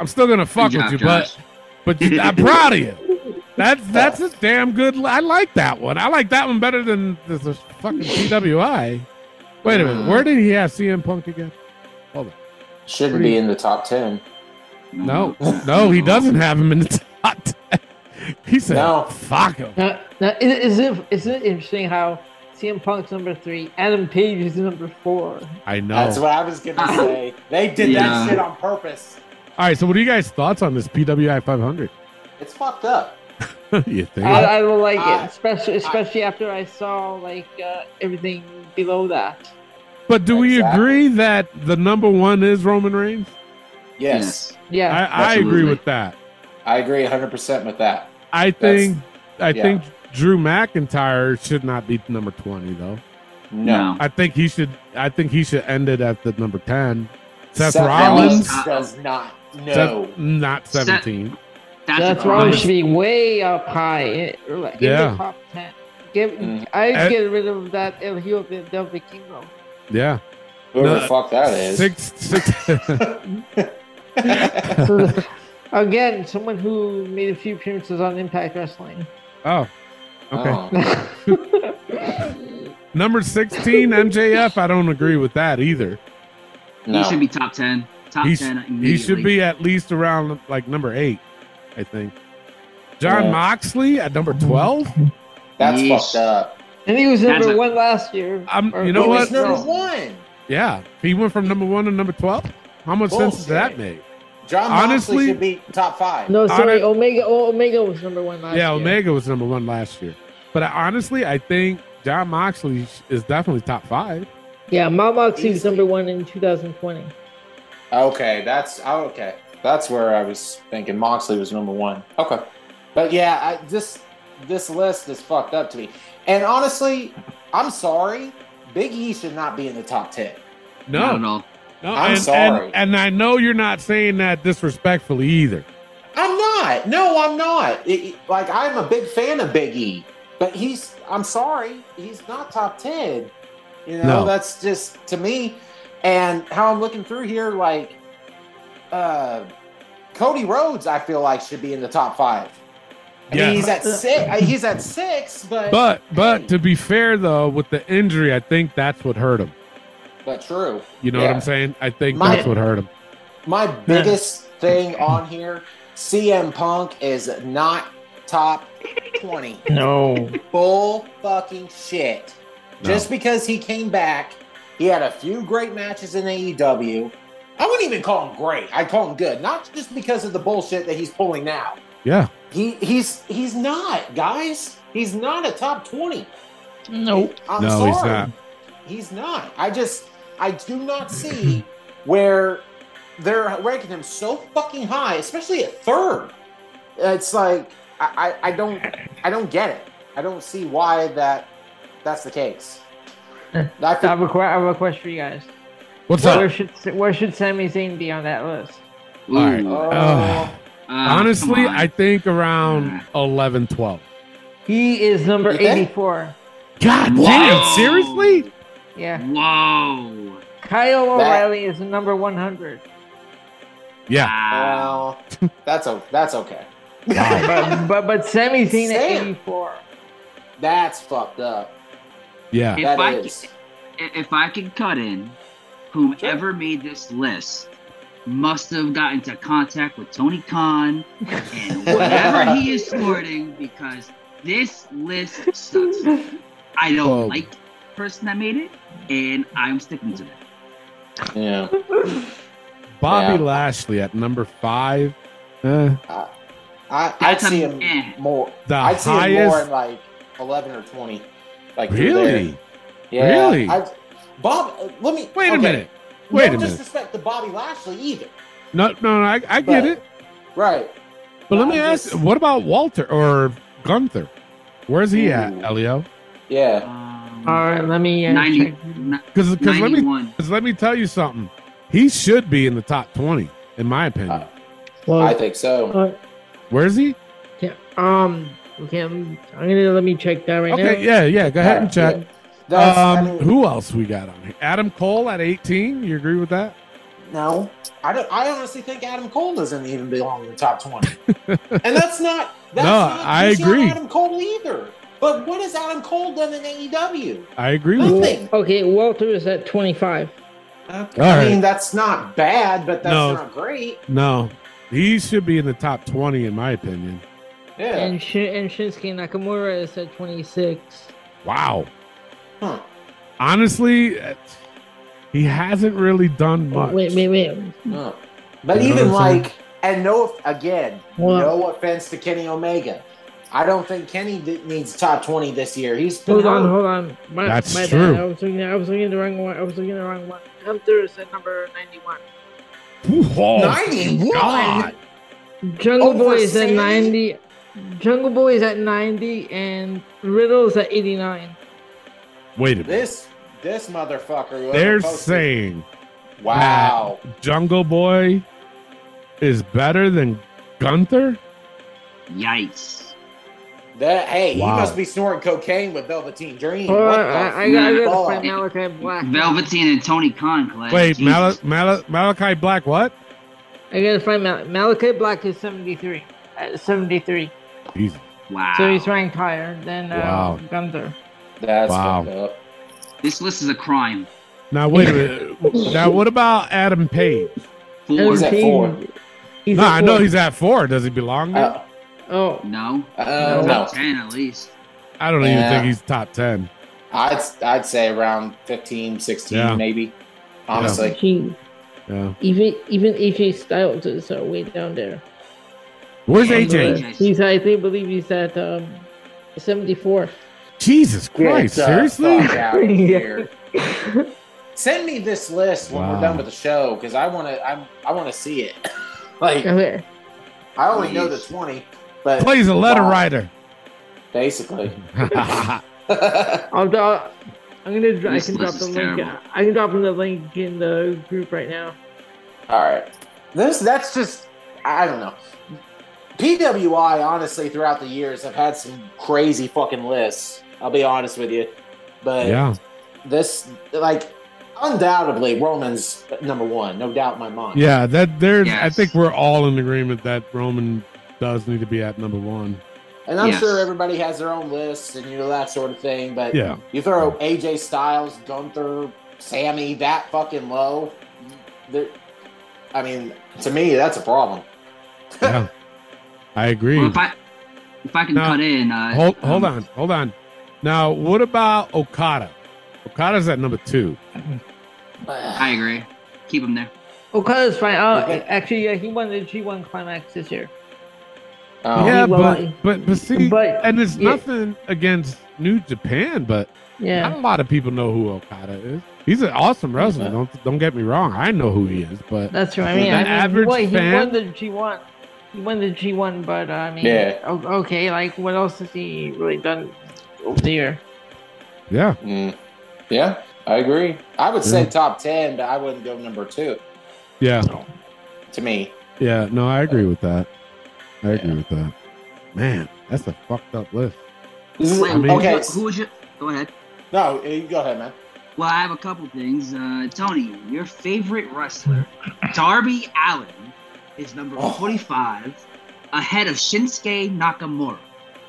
I'm still gonna fuck Good with job, you, Josh. but but I'm proud of you. *laughs* That's that's a damn good. I like that one. I like that one better than the, the fucking *laughs* PWI. Wait a minute. Where did he have CM Punk again? Shouldn't be in the top ten. No, no, he doesn't have him in the top ten. *laughs* He said, No. "Fuck him." Now, now is, is it isn't it interesting how CM Punk's number three, Adam Page is number four. I know. That's what I was gonna ah. say. They did Yeah. that shit on purpose. All right. So, what are you guys' thoughts on this PWI 500? It's fucked up. *laughs* you think? I, I don't like I- it, especially especially after I saw like uh, everything below that. but do we agree that the number one is Roman Reigns? Yes, Yeah, I, I agree with that. I agree 100 percent with that. I think I yeah. think Drew McIntyre should not be number twenty though. No, I think he should. I think he should end it at the number ten. Seth, Seth Rollins, Rollins. does not. No, Seth- not Seth- seventeen. That's Seth a Rollins should be way up high, in, in Yeah. the top ten. Give, Mm. I And- get rid of that El Hijo de Del Vikingo. Yeah, whoever No, the fuck that is. six six. So, *laughs* again, someone who made a few appearances on Impact Wrestling. oh, okay. Oh, *laughs* Number sixteen, MJF. I don't agree with that either. no. He should be top ten. Top He, sh- ten. he should be at least around like number eight. I think. Jon Yeah. Moxley at number twelve. That's Yeesh. fucked up. and he was That's number a- one last year. Um, Or- you know He what? was number one. Yeah, he went from number one to number twelve. How much sense does that Bullshit. make? Jon Honestly- Moxley should be top five. No, sorry, Hon- Omega. Oh, Omega was number one last yeah, year. Yeah, Omega was number one last year. But I, honestly, I think Jon Moxley is definitely top five. Yeah, Mount Moxley was number one in 2020. Okay, that's oh, okay. That's where I was thinking Moxley was number one. Okay, but yeah, I, this this list is fucked up to me. And honestly, I'm sorry, Big E should not be in the top ten. Not at No, no, I'm and, sorry. And, and I know you're not saying that disrespectfully either. I'm not. No, I'm not. It- it- like I'm a big fan of Big E, but he's. I'm sorry, he's not top ten. You know, No. that's just to me. And how I'm looking through here, like, uh, Cody Rhodes, I feel like should be in the top five. I Yes. mean, he's at six. He's at six, but But but to be fair though, with the injury, I think that's what hurt him. but true. You know what I'm saying? I think My- that's what hurt him. My biggest thing on here, CM Punk is not top twenty. No. bull fucking shit. No. Just because he came back, he had a few great matches in AEW. I wouldn't even call him great. I'd call him good. Not just because of the bullshit that he's pulling now. Yeah. He he's he's not, guys. He's not a top 20. Nope. I'm No, sorry. he's not. He's not. I just I do not see *laughs* where they're ranking him so fucking high, especially at third. It's like I, I, I don't I don't get it. I don't see why that that's the case. I *laughs* I have a, que- I have a question for you guys. What's Where up? should where should Sami Zayn be on that list? Ooh. All right. Oh. Uh, honestly, come. I think around 11, 12. He is number 84. God Whoa. damn, seriously? Yeah. Whoa. Kyle That- O'Reilly is number 100. Yeah. Wow. well, *laughs* that's o- that's okay. but, but but Sami Zayn at 84. That's fucked up. Yeah. If That I is. if I could cut in, whomever made this list must have got into contact with Tony Khan and *laughs* whatever he is sporting because this list sucks. I don't Oh. like the person that made it, and I'm sticking to that. Yeah. Bobby Yeah. Lashley at number five. Eh, I, I'd That's a see him eh. more. the I'd see him more highest. in like eleven or twenty. Like. Really? Yeah. Really? I, Bob, uh, let me Wait a minute. Wait no a minute. disrespect to Bobby Lashley either. No, no, no I, I get But- it. Right. But let I'm me ask, just- what about Walter or Gunther? Where's he at, Ooh. Elio? Yeah. Um, All right, let me uh, 90, check. ni- Because let me cause let me tell you something. He should be in the top twenty, in my opinion. Uh, Well, I think so. uh, Where's he? yeah, um, okay, I'm, I'm gonna let me check that right now. Okay, yeah, yeah. Go ahead and check. That's, I Um, mean, who else we got on here? Adam Cole at eighteen. You agree with that? No, I don't. I honestly think Adam Cole doesn't even belong in the top twenty, *laughs* and that's not. That's No, not I dishing on agree. Adam Cole either. But what has Adam Cole done in AEW? I agree with that. Nothing. Okay, Walter is at 25. Okay. All I right. mean, that's not bad, but that's No. not great. No, he should be in the top twenty, in my opinion. Yeah. And, Shin- and Shinsuke Nakamura is at 26. Wow. Huh. Honestly, he hasn't really done Oh, much. wait, wait, wait. No. But You even what I'm saying? like, and no, again, Well- no offense to Kenny Omega. I don't think Kenny d- needs top twenty this year. He's been Hold on, hold on. My, That's my true. Bad. I was looking. I was looking at the wrong one. I was looking at the wrong one. Gunther is at number 91. Oh, 91? God. Jungle Over Boy is at 90. Jungle Boy is at 90, and Riddle is at 89. Wait a minute. This this motherfucker. They're saying wow. Jungle Boy is better than Gunther? Yikes. That hey, Wow. he must be snorting cocaine with Velveteen Dream. Hold What on, I, I, got, I gotta find Malakai Black. Velveteen and Tony Khan, Clay. Wait, Mal- Mal- Malakai Black, what? I gotta find Mal- Malakai Black is 73. At 73. Jesus. Wow. So he's ranked higher than uh, Wow. Gunther. That's Wow. fucked up. This list is a crime. Now, wait a minute. now, what about Adam Page? Four. He's at four. He's no, at I know he's at four. Does he belong there? Uh, Oh, No. uh, no, Top 10 at least. I don't even think he's top 10. I'd I'd say around 15, 16 Yeah. maybe. Honestly, he, Yeah. even even AJ Styles is uh, way down there. Where's AJ? AJ. He's I think believe he's at um, 74. Jesus Christ. Get Seriously? out here. *laughs* Send me this list when Wow. we're done with the show because I want to. I I want to see it. *laughs* like Okay. I only know the twenty, but Plays a letter Wow. writer. basically. *laughs* I'll do, I'm gonna dr- I can drop the link. Uh, terrible. I can drop in the link in the group right now. All right. This that's just I don't know. PWI honestly throughout the years have had some crazy fucking lists. I'll be honest with you. But yeah. this like undoubtedly Roman's number 1, no doubt in my mind. Yeah, that there's I think we're all in agreement that Roman does need to be at number one. And I'm Yes. sure everybody has their own lists and you know that sort of thing, but Yeah. you throw AJ Styles, Gunther, Sami that fucking low, there- I mean, to me that's a problem. Yeah. *laughs* I agree. Well, if I if I can Now, cut in, uh, Hold hold um, on, hold on. Now, what about Okada? Okada's at number two. I agree. Keep him there. Okada's fine. Oh, Okay. actually, yeah, he won the G1 climax this year. Oh, yeah, but, but but see, but- and it's yeah. nothing against New Japan, but Yeah. not a lot of people know who Okada is. He's an awesome wrestler. Yeah. Don't don't get me wrong. I know who he is, but That's right. I mean, The I mean average he, won, he won the G1. He won the G1, but uh, I mean, Yeah. okay, like what else has he really done over the yeah, Mm. Yeah, I agree. I would say top 10, but I wouldn't go number two yeah, to me. yeah. No, I agree with that. I agree Yeah. with that. Man, that's a fucked up list. This is- Wait, I mean- okay. Who was your? Go ahead. No, you go ahead, man. Well, I have a couple things. Uh, Tony, your favorite wrestler, Darby Allin, is number Oh. 45, ahead of Shinsuke Nakamura,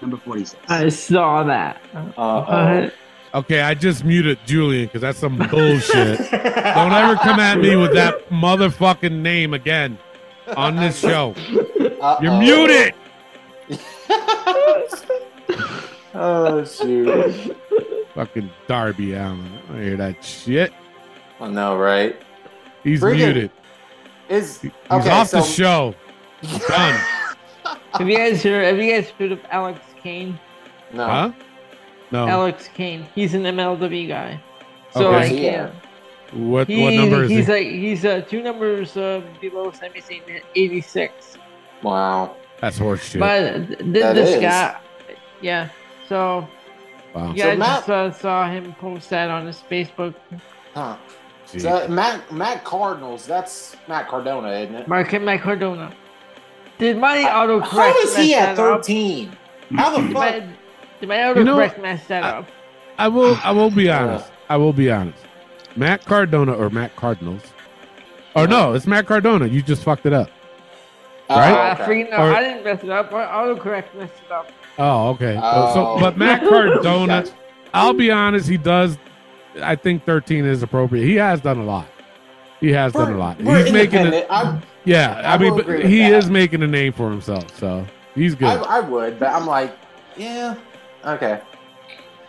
number 46. I saw that. Uh, Uh, Okay, I just muted Julian because that's some bullshit. Don't ever come at me with that motherfucking name again on this show. Uh-oh. You're muted. *laughs* Oh shoot! Fucking Darby Allin. I don't hear that shit. I know, right? He's Friggin- muted. Is He's okay, off the so- show. *laughs* Done. Have you guys heard? Have you guys heard of Alex Kane? no. Huh? No. Alex Kane. He's an MLW guy. So Okay. like, Yeah. yeah. What He, what number is he's he? like he's uh, two numbers uh, below Sami Zayn at 86. Wow. That's horseshit. But th- th- That this is. guy, yeah. So wow. you guys Matt- just uh, saw him post that on his Facebook. Huh. Gee. So Matt Matt Cardinals. That's Matt Cardona, isn't it? Mark Matt Cardona. Did my autocorrect How is he at that up? Thirteen? How the Did fuck? my, did my You know- autocorrect mess that I- up? I will I will be honest. I will be honest. Matt Cardona or Matt Cardinals. Or no, it's Matt Cardona. You just fucked it up. Oh, Right? I okay. Uh, no, Or- I didn't mess it up. My autocorrect messed it up. Oh, okay. Oh. So, but Matt *laughs* Cardona, I'll be honest, he does. I think 13 is appropriate. He has done a lot. He has done a lot. He's making it. Yeah, I, I mean, but he that. is making a name for himself, so he's good. I, I would, but I'm like, yeah, okay,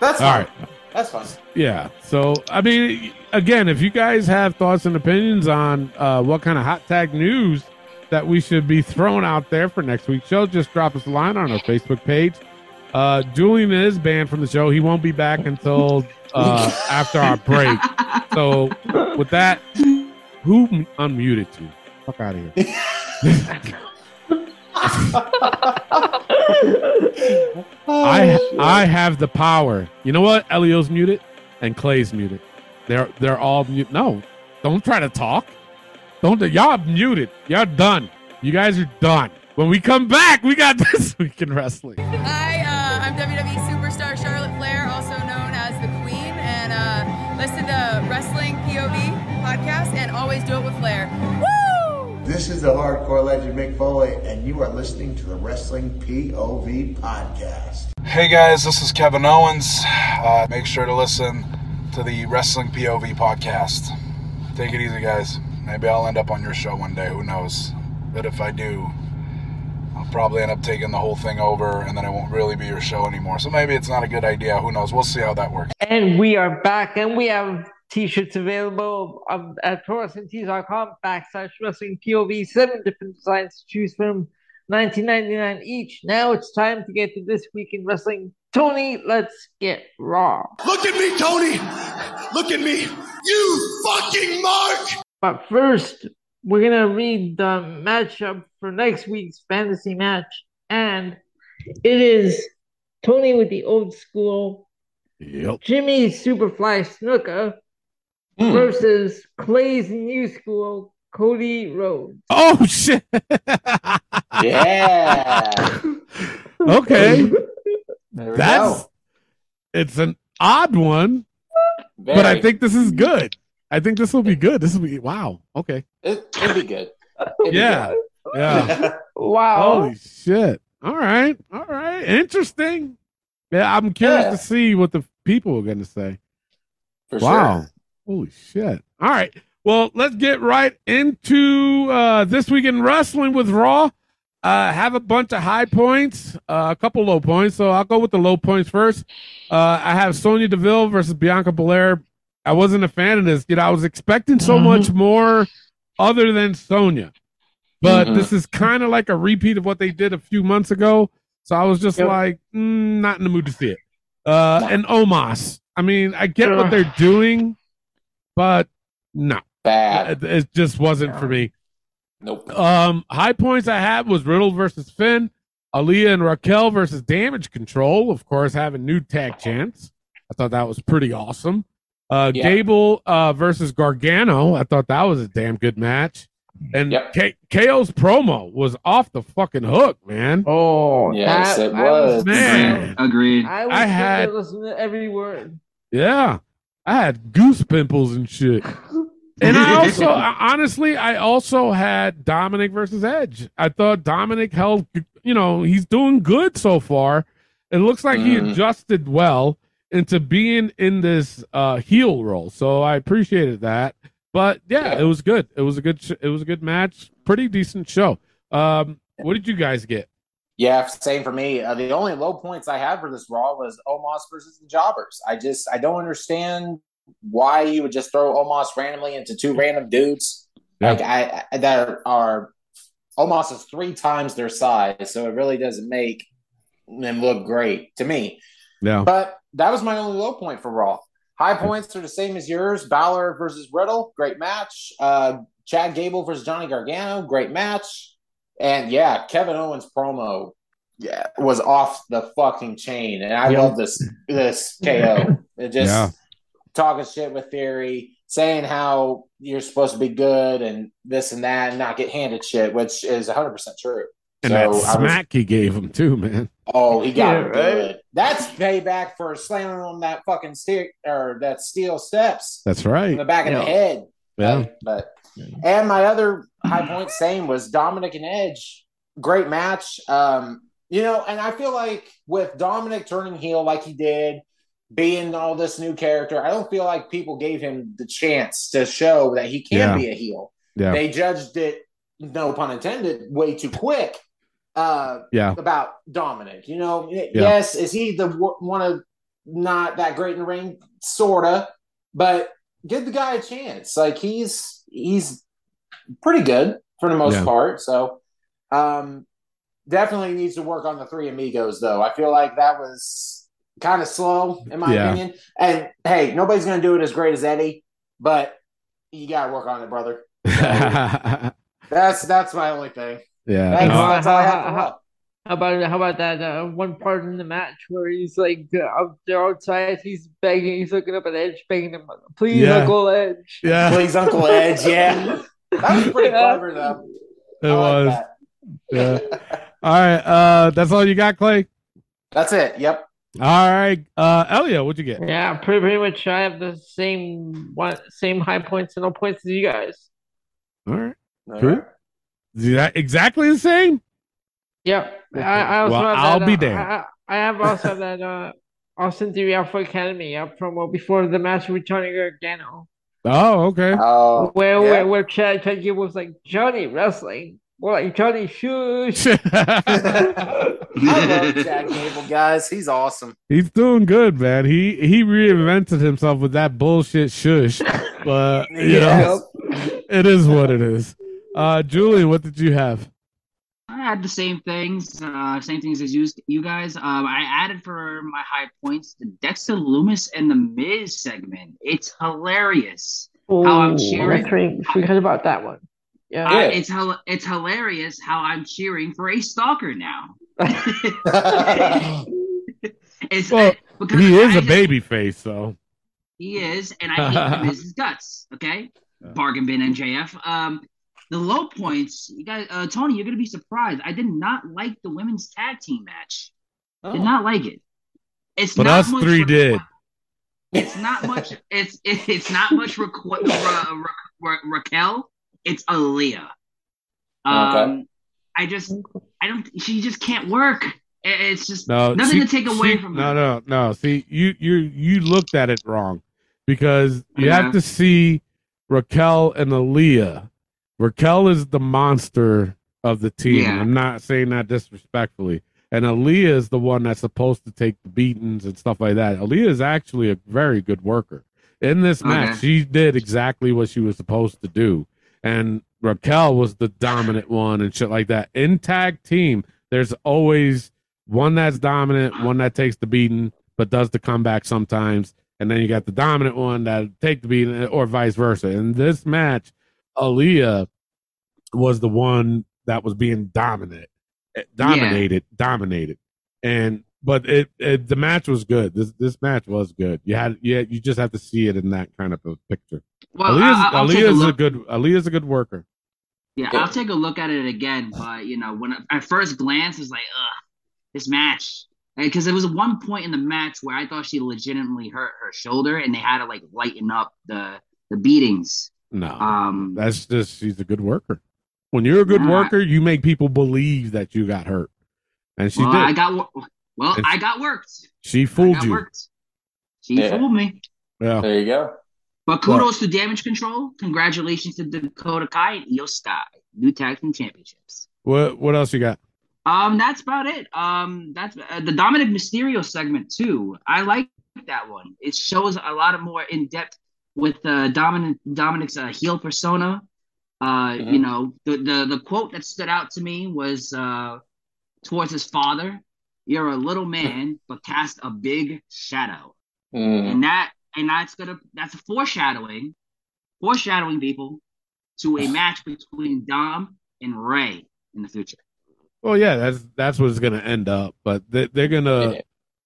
that's All fine. right. That's fine. Yeah. So, I mean, again, if you guys have thoughts and opinions on uh, what kind of hot tag news that we should be throwing out there for next week's show, just drop us a line on our Facebook page. Uh, Julian is banned from the show. He won't be back until uh, after our break. So, with that, who unmuted you? Fuck out of here. *laughs* I I have the power. You know what? Elio's muted and Clay's muted. They're they're all mute. No, don't try to talk. Don't y'all muted. Y'all done. You guys are done. When we come back, we got *laughs* this week in wrestling. Hi, uh, I'm WWE superstar Charlotte Flair, also known as the Queen, and uh, listen to Wrestling POV podcast and always do it with Flair. Woo! This is the hardcore legend Mick Foley, and you are listening to the Wrestling POV podcast. Hey guys, this is Kevin Owens. Uh, make sure to listen to the Wrestling POV podcast. Take it easy, guys. Maybe I'll end up on your show one day. Who knows? But if I do, I'll probably end up taking the whole thing over, and then it won't really be your show anymore. So maybe it's not a good idea. Who knows? We'll see how that works. And we are back, and we have t-shirts available um, at ProWrestlingTees.com backslash Wrestling POV. Seven different designs to choose from, 19.99 each. Now it's time to get to this week in wrestling. Tony, let's get raw. Look at me, Tony! Look at me! You fucking mark! But first, we're gonna read the matchup for next week's fantasy match, and it is Tony with the old school, Yep. Jimmy Superfly Snuka Hmm. versus Clay's new school, Cody Rhodes. Oh shit. *laughs* Yeah. okay. *laughs* There That's go. it's an odd one, but I think this is good. I think this will be good. This will be wow. Okay. it, it'd be good. It'd be Yeah. good. Yeah. *laughs* Wow. Holy shit. All right. All right. Interesting. Yeah, I'm curious Yeah. to see what the people are going to say. For wow. sure. Holy shit. All right. Well, let's get right into uh, this week in wrestling with Raw. Uh, have a bunch of high points, uh, a couple low points. So I'll go with the low points first. Uh, I have Sonya Deville versus Bianca Belair. I wasn't a fan of this. You know, I was expecting so Mhm. much more other than Sonya, but Mhm. this is kind of like a repeat of what they did a few months ago. So I was just Yep. like, mm, not in the mood to see it. Uh, and Omos. I mean, I get what they're doing, but no, Bad. it, it just wasn't for me. Nope. Um, high points I had was Riddle versus Finn, Aliyah and Raquel versus Damage Control. Of course, having new tag chance. I thought that was pretty awesome. Uh, Yeah. Gable uh, versus Gargano. I thought that was a damn good match. And Yep. K- KO's promo was off the fucking hook, man. Oh, Yes, that- it I was. Man, Agreed. I was I had- had listen to every word. yeah, I had goose pimples and shit. And I *laughs* also, honestly, I also had Dominic versus Edge. I thought Dominic held, you know, he's doing good so far. It looks like he Mhm. adjusted well. into being in this uh heel role. So I appreciated that. But yeah, Yeah. it was good. It was a good sh- it was a good match. Pretty decent show. Um what did you guys get? Yeah, same for me. Uh, the only low points I had for this Raw was Omos versus the Jobbers. I just I don't understand why you would just throw Omos randomly into two random dudes Yeah. like I, I that are Omos is three times their size, so it really doesn't make them look great to me. Yeah. But that was my only low point for Raw. High points are the same as yours. Balor versus Riddle, great match. Uh, Chad Gable versus Johnny Gargano, great match. And yeah, Kevin Owens promo, yeah, was off the fucking chain. And I Yeah. love this this KO. *laughs* It just Yeah. talking shit with Theory, saying how you're supposed to be good and this and that, and not get handed shit, which is 100 percent true. And So that I was- smack he gave him too, man. Oh, he got Yeah, it right? good. That's payback for slamming on that fucking stick or that steel steps That's in right. the back of Yeah. the head. Yeah. Like, but and my other high point same was Dominic and Edge. Great match. Um, you know, and I feel like with Dominic turning heel like he did, being all this new character, I don't feel like people gave him the chance to show that he can Yeah. be a heel. Yeah. They judged it, no pun intended, way too quick. Uh, Yeah. about Dominic. You know, yes, is he the one of not that great in the ring, sorta, but give the guy a chance. Like he's he's pretty good for the most Yeah. part. So, um, definitely needs to work on the three amigos though. I feel like that was kind of slow in my Yeah. opinion. And hey, nobody's gonna do it as great as Eddie, but you gotta work on it, brother. yeah. *laughs* That's that's my only thing. Yeah. That's, no, that's all I have *laughs* for How- about how about that uh, one part in the match where he's like uh, up there outside, he's begging, he's looking up at Edge, begging him, please, Yeah. Uncle Edge. yeah. *laughs* Please, Uncle Edge. Yeah, *laughs* that was pretty Yeah. clever though. It I was. that. Yeah. *laughs* All right. Uh that's all you got, Clay? That's it. Yep. All right. Uh Elliot, what'd you get? Yeah, pretty, pretty much. I have the same one, same high points and low points as you guys. All right. All True. right. Is that exactly the same? Yep. I, I also Well, have I'll that, be uh, damned. I, I have also *laughs* that uh, Austin Theory Alpha Academy uh, promo before the match with Johnny Gargano, Oh, okay. Oh, where yeah. where, where Chad Chad Gable was like Johnny wrestling, more like Johnny Shush. *laughs* I love Chad Gable, guys. He's awesome. He's doing good, man. He he reinvented himself with that bullshit shush. But *laughs* you Yeah. know, it is what it is. Uh Julian, what did you have? I had the same things, uh, same things as you, you guys. Um, I added for my high points the Dexter Lumis and the Miz segment. It's hilarious. Oh, I'm cheering. that's right. Forgot about that one. Yeah. Uh, it's it's hilarious how I'm cheering for a stalker now. *laughs* it's Well, because He is guy a baby face, so He is, and I hate the *laughs* Miz's guts. Okay, bargain bin MJF. Um, the low points, you guys, uh, Tony, you're gonna be surprised. I did not like the women's tag team match. Did not like it. It's but not us much three requ- did. It's not much. It's it, it's not much. Requ- *laughs* Ra- Ra- Ra- Raquel. It's Aliyah. Um, Okay. I just, I don't. She just can't work. It- It's just No, nothing she- to take away she- from No, her. no, no. See, you you you looked at it wrong because you Yeah. have to see Raquel and Aliyah. Raquel is the monster of the team. Yeah. I'm not saying that disrespectfully. And Aliyah is the one that's supposed to take the beatings and stuff like that. Aliyah is actually a very good worker. In this Okay. match, she did exactly what she was supposed to do. And Raquel was the dominant one and shit like that. In tag team, there's always one that's dominant, one that takes the beating, but does the comeback sometimes. And then you got the dominant one that take the beating, or vice versa. In this match, Aliyah was the one that was being dominant, eh, dominated, dominated, and but it, it the match was good. This this match was good. You had yeah, you just have to see it in that kind of a picture. Well, Aliyah's, I- I'll a Aliyah's a look. good Aliyah's a good worker. Yeah, I'll take a look at it again. But you know, when at first glance, it's like, ugh, this match. Because there was one point in the match where I thought she legitimately hurt her shoulder, and they had to like lighten up the the beatings. No, Um, that's just she's a good worker. When you're a good Nah. worker, you make people believe that you got hurt, and she well, did. I got well, And I got worked. she I fooled got you. worked. She Yeah. fooled me. Yeah. There you go. But kudos to Damage Control. Congratulations to Dakota Kai and Iyo Sky, new tag team championships. What What else you got? Um, that's about it. Um, that's uh, the Dominic Mysterio segment too. I like that one. It shows a lot of more in depth with uh, Dominic Dominic's uh, heel persona. Uh, Mhm. you know, the, the the quote that stood out to me was uh, towards his father. You're a little man, *laughs* but cast a big shadow, Mm. and that and that's gonna that's a foreshadowing, foreshadowing people to a *sighs* match between Dom and Ray in the future. Well, yeah, that's that's what it's going to end up, but they, they're going to Yeah.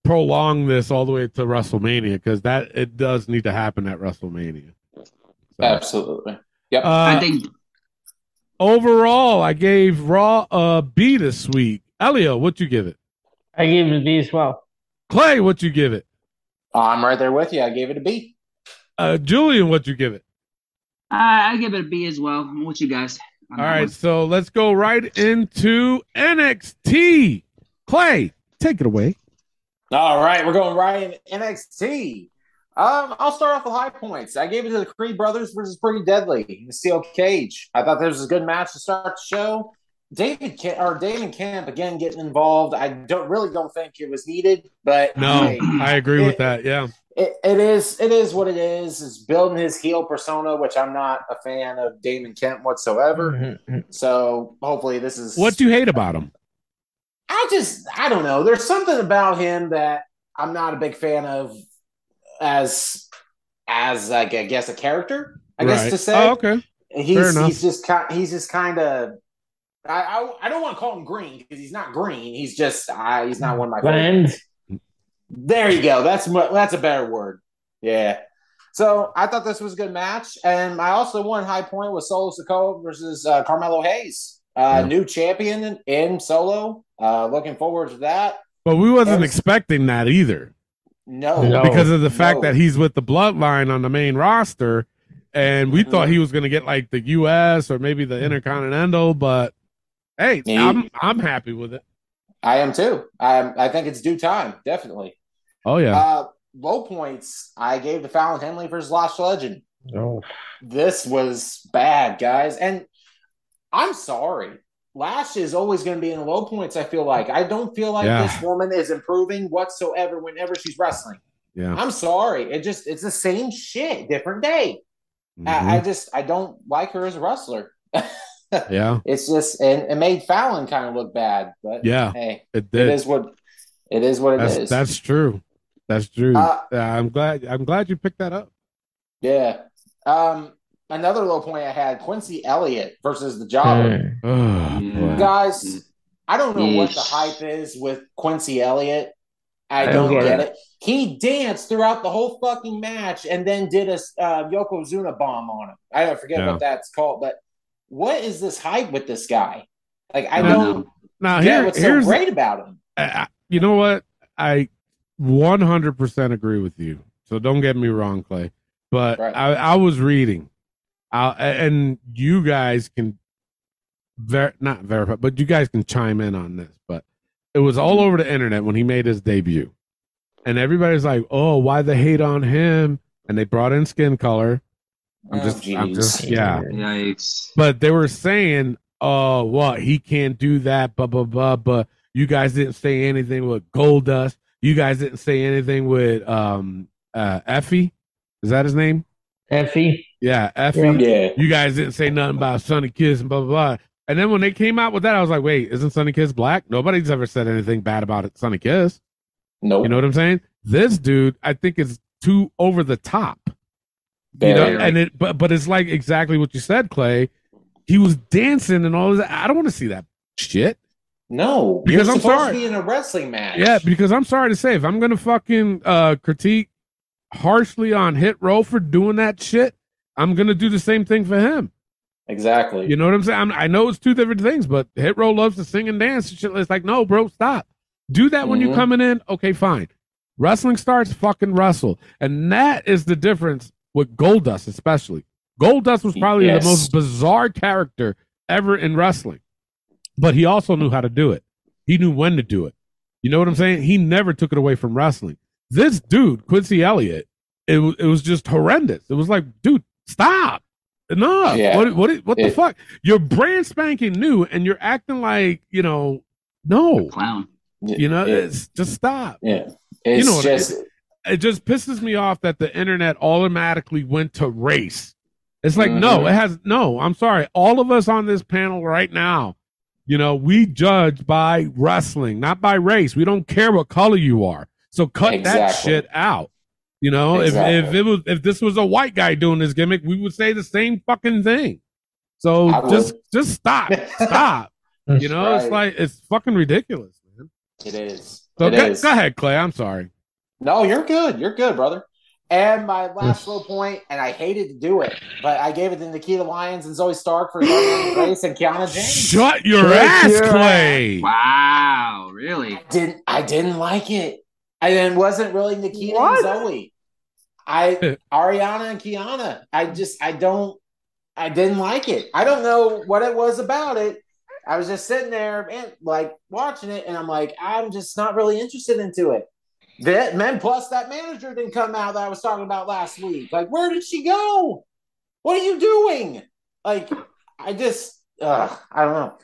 Prolong this all the way to WrestleMania because that it does need to happen at WrestleMania. So, Absolutely. Yep. uh, I think overall, I gave Raw a B this week. Elio, what'd you give it? I gave it a B as well. Clay, what'd you give it? I'm right there with you. I gave it a B. Uh, Julian, what'd you give it? I, I give it a B as well. I'm with you guys. on All that right, one. so let's go right into NXT. Clay, take it away. All right, we're going right in NXT. Um, I'll start off with high points. I gave it to the Creed brothers versus Pretty Deadly in the steel cage. I thought this was a good match to start the show. David Kemp, or Damon Kemp again getting involved. I don't really don't think it was needed, but No, hey, I agree with that. Yeah. it, it is it is what it is. It's building his heel persona, which I'm not a fan of Damon Kemp whatsoever. Mhm. So hopefully this is What do you hate about him? I just I don't know. There's something about him that I'm not a big fan of as as like I guess a character. I guess to say. Oh, okay. He's Fair he's just kind he's just kind of I, I I don't want to call him green because he's not green. He's just I, he's not one of my Bland. favorites. There you go. That's that's a better word. Yeah. So I thought this was a good match, and I also won high point with Solo Sikoa versus uh, Carmelo Hayes, uh, Yeah. new champion in, in Solo. Uh, looking forward to that. But we wasn't Yes. expecting that either No, No. because of the fact no. that he's with the bloodline on the main roster. And we thought he was going to get like the U.S. or maybe the Intercontinental, but hey, Yeah. I'm I'm happy with it. I am too. I I think it's due time, definitely. Oh yeah, Uh, low points. I gave the Fallon Henley versus Lash Legend. Oh. this was bad, guys. And I'm sorry. Lash is always going to be in the low points, I feel like. I don't feel like Yeah. this woman is improving whatsoever whenever she's wrestling. yeah. I'm sorry. It just, it's the same shit, different day. Mhm. I, I just, I don't like her as a wrestler. *laughs* yeah, It's just, and it made Fallon kind of look bad. But Yeah. hey, it it did. is what, it is what it is. that's that's true. That's true. Uh, I'm glad. I'm glad you picked that up. yeah. Um, another low point I had Quincy Elliott versus the Jobber. Oh, Yeah. guys, I don't know what the hype is with Quincy Elliott. I, I don't don't get get it. He danced throughout the whole fucking match and then did a uh, Yokozuna bomb on him. I don't forget Yeah. what that's called, but what is this hype with this guy? Like, I I don't don't know. Now get here, what's so great about him. I- I- you know what? I 100% agree with you. So don't get me wrong, Clay. But Right. I, I was reading, uh, and you guys can ver- not verify, but you guys can chime in on this. But it was all over the internet when he made his debut, and everybody's like, "Oh, why the hate on him?" And they brought in skin color. I'm Oh, just, I'm just, yeah. Yikes. But they were saying, "Oh, what he can't do that." Blah blah blah. But you guys didn't say anything with Goldust. You guys didn't say anything with um uh Effy. Is that his name? Effy. Yeah, Effy. Yeah. Yeah. You guys didn't say nothing about Sonny Kiss and blah blah blah. And then when they came out with that, I was like, wait, isn't Sonny Kiss black? Nobody's ever said anything bad about it, Sonny Kiss. Nope. You know what I'm saying? This dude, I think, is too over the top. You know, and it but but it's like exactly what you said, Clay. He was dancing and all that. I don't want to see that shit. no, Because you're I'm supposed sorry. to be in a wrestling match. Yeah, because I'm sorry to say, if I'm gonna fucking uh critique harshly on Hit Row for doing that shit, I'm gonna do the same thing for him. exactly. You know what I'm saying? I'm, I know it's two different things, but Hit Row loves to sing and dance and shit. It's like, no, bro, stop. Do that when you're Mhm. coming in. Okay, fine. Wrestling starts, fucking wrestle, and that is the difference with Goldust, especially. Goldust was probably Yes. the most bizarre character ever in wrestling, but he also knew how to do it. He knew when to do it. You know what I'm saying? He never took it away from wrestling. This dude, Quincy Elliott, it it was just horrendous. It was like, dude, stop. Enough. Yeah. What what what the It- fuck? You're brand spanking new and you're acting like, you know, no. Clown. You know, It- it's just stop. yeah. It's know what it just It just pisses me off that the internet automatically went to race. It's like, no, Mhm. it has no, I'm sorry. All of us on this panel right now, you know, we judge by wrestling, not by race. We don't care what color you are. So cut that shit out. You know, if if it was if this was a white guy doing this gimmick, we would say the same fucking thing. So I would. just just stop. *laughs* Stop. You know, it's like it's fucking ridiculous, man. it is. So It go, is. go ahead, Clay. I'm sorry. No, you're good. You're good, brother. And my last low point, and I hated to do it, but I gave it to Nikita Lyons and Zoey Stark for Ariana Grace and Kiana James. Shut your Shut ass, your Clay. Wow, really? Didn't I didn't like it. I then wasn't really Nikita What? and Zoey. I *laughs* Ariana and Kiana. I just I don't I didn't like it. I don't know what it was about it. I was just sitting there and like watching it, and I'm like, I'm just not really interested into it. That men plus that manager didn't come out that I was talking about last week. Like, where did she go? What are you doing? Like, I just, ugh, I don't know.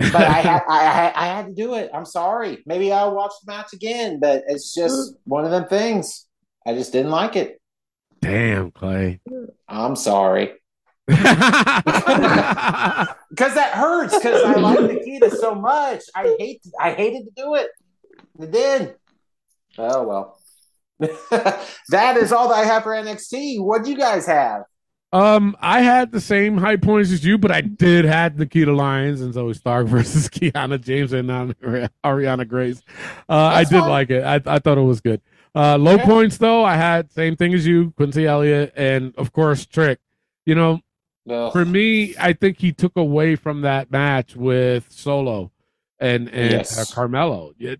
But I *laughs* had, I, had, I had to do it. I'm sorry. Maybe I'll watch the match again, but it's just one of them things. I just didn't like it. Damn, Clay. I'm sorry. *laughs* Because that hurts. Because I like Nikita so much. I hate. I hated to do it. I did. Oh well. *laughs* that is all that I have for NXT. What do you guys have? Um, I had the same high points as you, but I did had Nikita Lyons and Zoey Stark *laughs* versus Kiana James and um, *laughs* Ariana Grace. Uh, I did fine. like it. I, I thought it was good. Uh, low Yeah. points though, I had same thing as you, Quincy Elliott, and of course Trick. You know, Ugh. for me, I think he took away from that match with Solo and and Yes. uh, Carmelo. Yeah,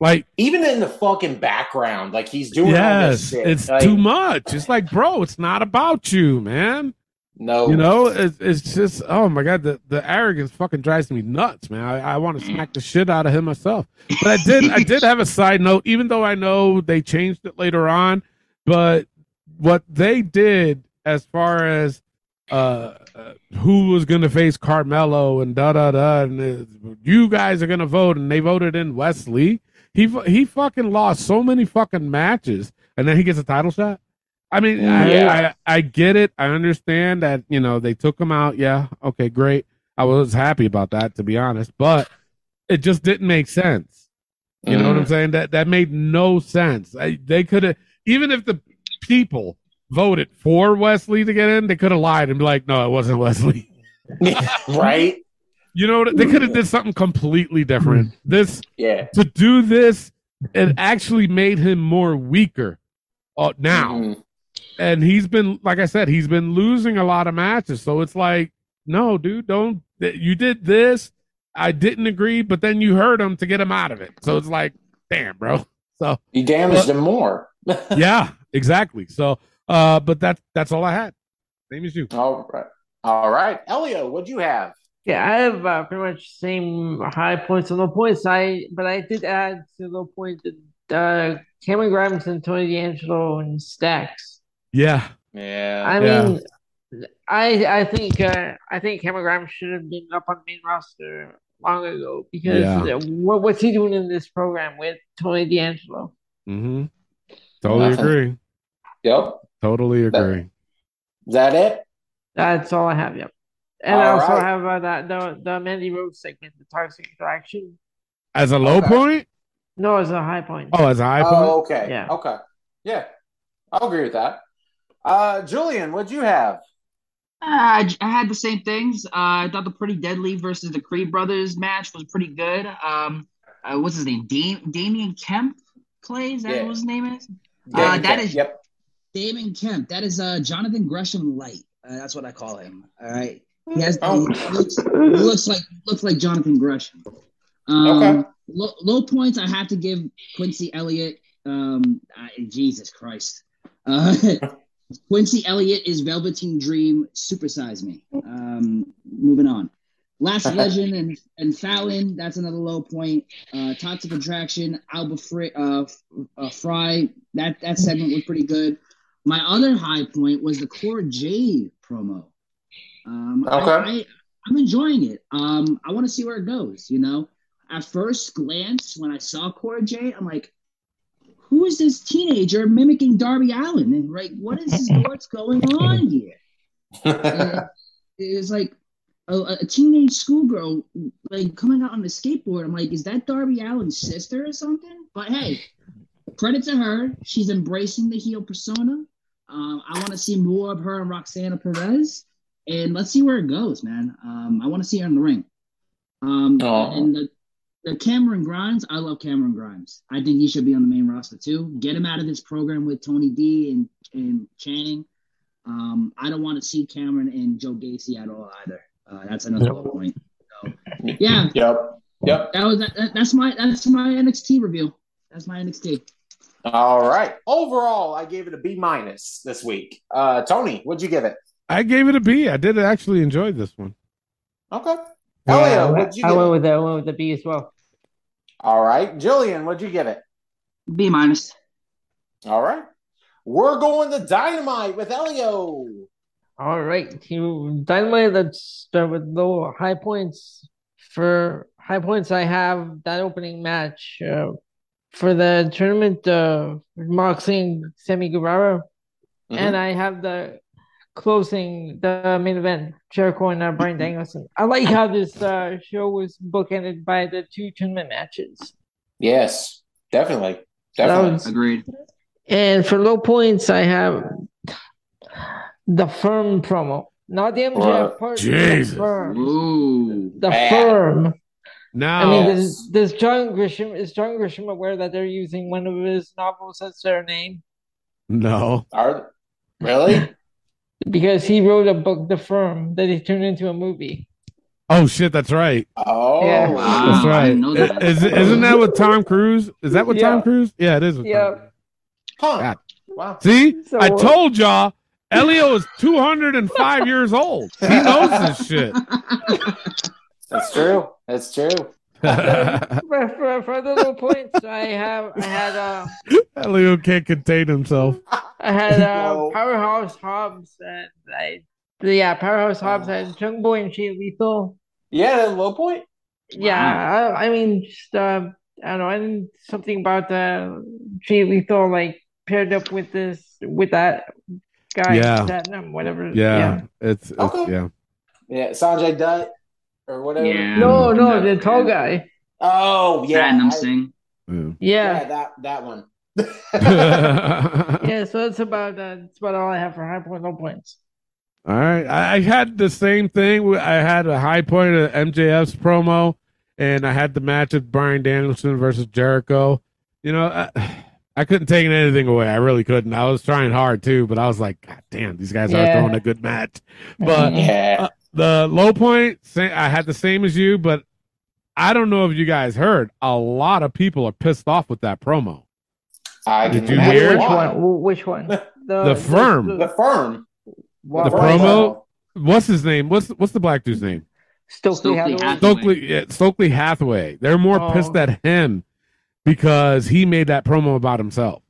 like Even in the fucking background, like he's doing all yes, this shit. it's Like, too much. It's like, bro, it's not about you, man. No, You know, it's, it's just oh my god, the, the arrogance fucking drives me nuts, man. I, I want to smack the shit out of him myself. But I did I did have a side note, even though I know they changed it later on, but what they did as far as uh, uh who was gonna face Carmelo and da da da and uh, you guys are gonna vote and they voted in Wes Lee. He he fucking lost so many fucking matches and then he gets a title shot. I mean, Yeah. I, I I get it. I understand that you know they took him out. Yeah, okay, great. I was happy about that to be honest, but it just didn't make sense. You know what I'm mm. saying? That that made no sense. I, they could have even if the people voted for Wes Lee to get in, they could have lied and be like, "No, it wasn't Wes Lee." *laughs* right? You know what? They could have did something completely different. This Yeah. to do this, it actually made him more weaker. Uh, now, Mhm. and he's been like I said, he's been losing a lot of matches. So it's like, no, dude, don't. You did this. I didn't agree, but then you hurt him to get him out of it. So it's like, damn, bro. So You damaged him more. *laughs* yeah, exactly. So, uh, but that's that's all I had. Same as you. All right. All right. Elio, what'd you have? Yeah, I have uh, pretty much same high points and low points. I but I did add to low points uh, Cameron Grimes and Tony D'Angelo and Stacks. Yeah, Yeah. I Yeah. mean, I I think uh, I think Cameron Grimes should have been up on the main roster long ago because Yeah. uh, what, what's he doing in this program with Tony D'Angelo? mm-hmm. Totally Nothing. agree. Yep. Totally agree. Is that it? That's all I have. Yep. And I All also right. have uh, that the the Mandy Rose segment, the toxic attraction. As a low Okay. point? No, as a high point. Oh, as a high point? Oh, okay. Yeah. Okay. Yeah. I'll agree with that. Uh, Julian, what'd you have? Uh, I j- I had the same things. Uh, I thought the Pretty Deadly versus the Creed Brothers match was pretty good. Um, uh, what's his name? Dam- Damian Kemp plays. Is that Yeah. what his name is? Yeah, Uh, that yeah, is Yep. Damon Kemp. That is uh Jonathan Gresham light. Uh, that's what I call him. All right. He has Oh. looks, looks like looks like Jonathan Gresham. Um, Okay. Low, low points. I have to give Quincy Elliott. Um, I, Jesus Christ. Uh, *laughs* Quincy Elliott is Velveteen Dream. Supersize me. Um, moving on. Lash *laughs* Legend and and Fallon, that's another low point. Uh, Toxic Attraction, Alba Fri uh, uh, Fyre, that that segment was pretty good. My other high point was the Cora Jade promo. Um, I- Okay. I, I'm enjoying it. Um, I want to see where it goes. You know, at first glance, when I saw Cora Jade, I'm like, who is this teenager mimicking Darby Allin? And like, what is *laughs* what's going on here? *laughs* And it's like a, a teenage schoolgirl like coming out on the skateboard. I'm like, is that Darby Allin's sister or something? But hey, credit to her. She's embracing the heel persona. Um, I want to see more of her and Roxanne Perez, and let's see where it goes, man. Um, I want to see her in the ring. Um, Aw. and the, the Cameron Grimes, I love Cameron Grimes. I think he should be on the main roster too. Get him out of this program with Tony D and and Channing. Um, I don't want to see Cameron and Joe Gacy at all either. Uh, that's another low point. So, *laughs* yeah, Yep. Yep. that was that, that's my that's my NXT review. That's my NXT. All right. Overall, I gave it a B minus this week. Uh, Tony, what'd you give it? I gave it a B. I did actually enjoy this one. Okay. Yeah, Elio, I what'd you I give went with the I went with the B as well. All right. Julian, what'd you give it? B minus. All right. We're going to Dynamite with Elio. All right, you Dynamite. Let's start with low high points. For high points, I have that opening match uh, for the tournament. Uh, Moxley and Sammy Guevara, and I have the closing, the main event, Jericho and uh, Bryan Danielson. I like how this uh, show was bookended by the two tournament matches. Yes, definitely. Definitely. was- Agreed. And for low points, I have the firm promo, not the MJF Right. part. Jesus. The firm. Ooh. The Bad. firm. Now, I mean, Yes. does, does John Grisham is John Grisham aware that they're using one of his novels as their name no. Are really? Because he wrote a book, The Firm, that he turned into a movie. Oh shit, that's right. Oh, Yeah. Wow. That's right. that. Is, isn't that with Tom Cruise? Is that with Yeah. Tom Cruise? Yeah, it is with Yeah. Tom huh? God. Wow. See, So- I told y'all, Elio is 205 *laughs* years old. He knows this shit. That's true. That's true. For, for, for the low points, I have I had uh Elio can't contain himself. I had uh, No. Powerhouse Hobbs and I yeah Powerhouse Hobbs had Jungle Boy and Jay Lethal. Yeah, that low point. Yeah, I, I mean, just uh, I don't know, and something about uh, Jay Lethal like paired up with this with that guy, Yeah. that um, whatever. Yeah, it's, it's Okay. yeah. Yeah, Sanjay Dutt or whatever. Yeah. No, no, Yeah. the tall guy. Oh, yeah. Random I- Singh. Yeah. yeah, Yeah, that that one. *laughs* yeah. So that's about uh, that's about all I have for high point, low points. All right. I, I had the same thing. I had a high point of MJF's promo, and I had the match of Bryan Danielson versus Jericho. You know, I, I couldn't take anything away. I really couldn't. I was trying hard too, but I was like, God damn, these guys are throwing a good match. But *laughs* Yeah. uh, the low point, sa- I had the same as you, but I don't know if you guys heard. A lot of people are pissed off with that promo. I Did you hear? Which one? Which one? The, The firm. The firm. Wow. The promo. What's his name? What's what's the black dude's name? Stokely Stokely Hathaway. Hathaway. Stokely, yeah, Stokely Hathaway. They're more Oh. pissed at him because he made that promo about himself.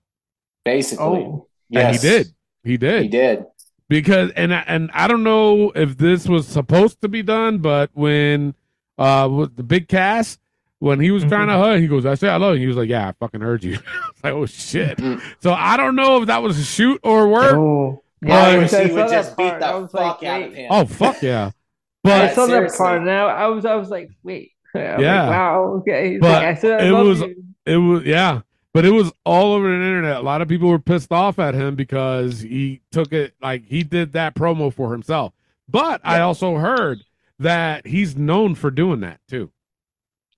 Basically. Oh, yes. And he did. He did. He did. Because and I- and I don't know if this was supposed to be done, but when uh with the Big Cass when he was Mhm. trying to hug, he goes, "I say hello," and he was like, "Yeah, I fucking heard you." *laughs* I was like, "Oh shit!" Mm. So I don't know if that was a shoot or work. oh. But- I I he would just beat part. I the fuck like, out of him. Oh fuck yeah! *laughs* I But saw that part now. I was I was like, wait. *laughs* I'm Yeah. Like, wow. Okay. He's But like, I said I it love was- you. it was yeah, but it was all over the internet. A lot of people were pissed off at him because he took it like he did that promo for himself. But I also heard that he's known for doing that too.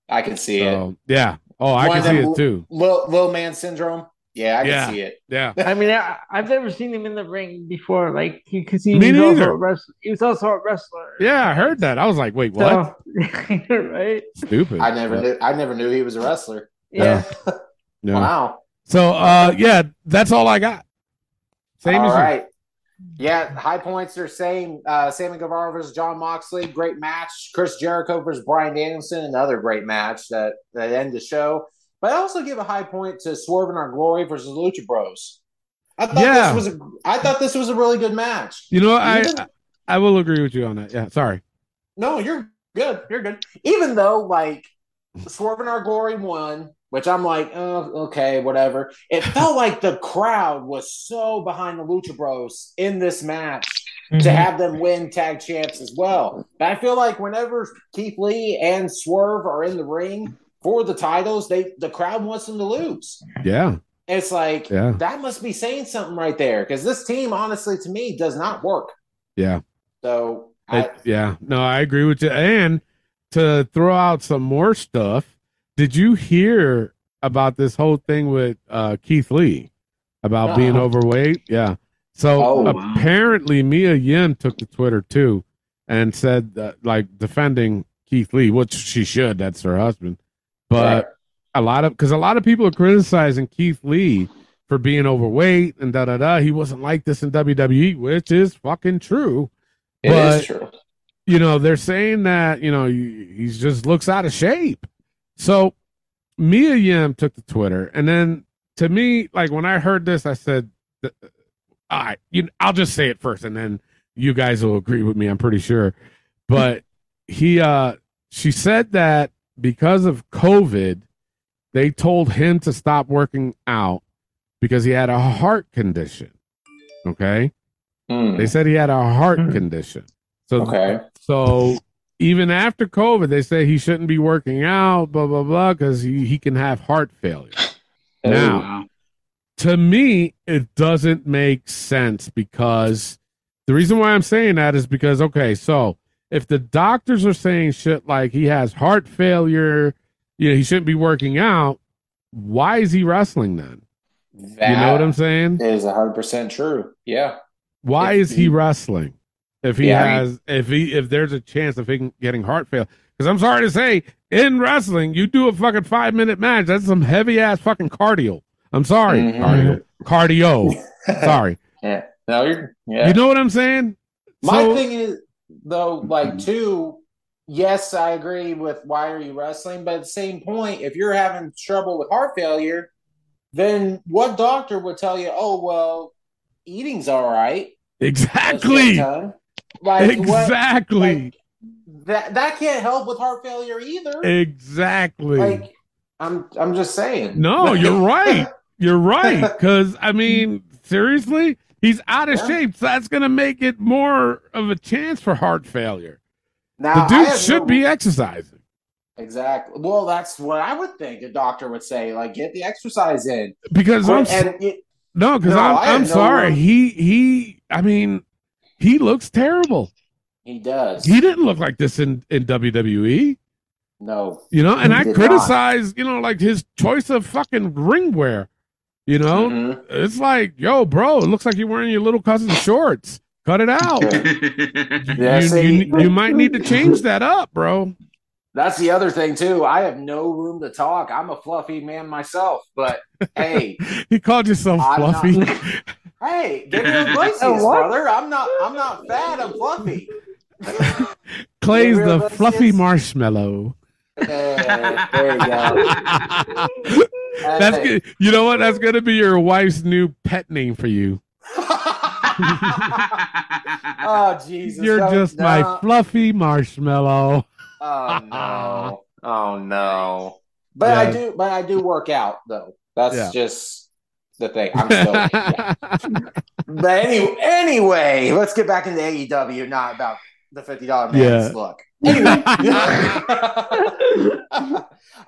I can see it. So yeah. Oh, I One can see it too. Little, little man syndrome. Yeah, I can see it. Yeah. *laughs* I mean, I, I've never seen him in the ring before. Like, because he, Me was also neither. a wrestler. He was also a wrestler. Yeah, I heard that. I was like, wait, what? So, *laughs* right? Stupid. I never But- knew. I never knew he was a wrestler. Yeah. *laughs* No. Wow. So uh yeah, that's all I got. Same All as you. Yeah, high points are same. Uh, Sammy Guevara versus Jon Moxley, great match. Chris Jericho versus Bryan Danielson, another great match that that end the show. But I also give a high point to Swerve in Our Glory versus Lucha Bros. I thought Yeah. this was a I thought this was a really good match. You know, I Even- I will agree with you on that. Yeah, sorry. No, you're good. You're good. Even though like Swerve in Our Glory won, which I'm like, oh, okay, whatever. It *laughs* felt like the crowd was so behind the Lucha Bros in this match Mm-hmm. to have them win tag champs as well. But I feel like whenever Keith Lee and Swerve are in the ring for the titles, they the crowd wants them to lose. Yeah, It's like Yeah. that must be saying something right there because this team, honestly, to me, does not work. yeah. So I, yeah, no, I agree with you. And to throw out some more stuff, did you hear about this whole thing with uh, Keith Lee about being Uh-uh. overweight? Yeah. So Oh, wow. apparently, Mia Yim took to Twitter too and said like defending Keith Lee, which she should. That's her husband. But Right. a lot of because a lot of people are criticizing Keith Lee for being overweight and da da da. He wasn't like this in WWE, which is fucking true. it is but true. you know they're saying that you know he he just looks out of shape so mia yim took to twitter and then to me like when i heard this i said all right you i'll just say it first and then you guys will agree with me i'm pretty sure but he uh she said that because of covid they told him to stop working out because he had a heart condition okay Hmm. they said he had a heart condition. So Okay. so even after COVID, they say he shouldn't be working out, blah blah blah, because he, he can have heart failure. Oh, now, Wow. to me, it doesn't make sense because the reason why I'm saying that is because okay, so if the doctors are saying shit like he has heart failure, you know, he shouldn't be working out, why is he wrestling then? That you know what I'm saying? is hundred percent true. Yeah. Why If is he he- wrestling? If he Yeah, I mean- has, if he, if there's a chance of him getting heart failure, because I'm sorry to say, in wrestling, you do a fucking five minute match. That's some heavy ass fucking cardio. I'm sorry, Mhm. cardio, cardio. *laughs* sorry, Yeah. No, you're yeah. you know what I'm saying? My So- thing is though, like two, yes, I agree with why are you wrestling, but at the same point, if you're having trouble with heart failure, then what doctor would tell you, oh well, eating's all right. exactly, Like what- exactly, that that can't help with heart failure either. exactly. Like I'm I'm just saying. No, *laughs* you're right. You're right. Because I mean, seriously, he's out of Yeah. shape. So that's gonna make it more of a chance for heart failure. Now, the dude should no- be exercising. Exactly. Well, that's what I would think a doctor would say. Like, get the exercise in. Because I'm it- no, because No, I'm I I'm sorry. He he. I mean, he looks terrible. he does. He didn't look like this in in WWE. no. You know, and I did criticize you know like his choice of fucking ring wear. You know, Mhm. it's like, yo, bro, it looks like you're wearing your little cousin's shorts. Cut it out. *laughs* Yeah, you, see- you, you might need to change that up, bro. That's the other thing too. I have no room to talk. I'm a fluffy man myself, but hey, *laughs* He called yourself I'm not- fluffy. *laughs* hey, give me *laughs* Iglesias, Oh, brother. I'm not. I'm not fat. I'm fluffy. *laughs* Clay's the Iglesias? fluffy marshmallow. Hey, there you go. That's Hey. good. You know what? That's gonna be your wife's new pet name for you. *laughs* oh Jesus! You're don't- just my fluffy marshmallow. Oh no! Oh no! But I do. But I do work out though. That's Yeah. just the thing. I'm still. *laughs* yeah. But anyway, anyway, let's get back into AEW. Not about the fifty dollar man's Yeah. look. Anyway, *laughs* *laughs*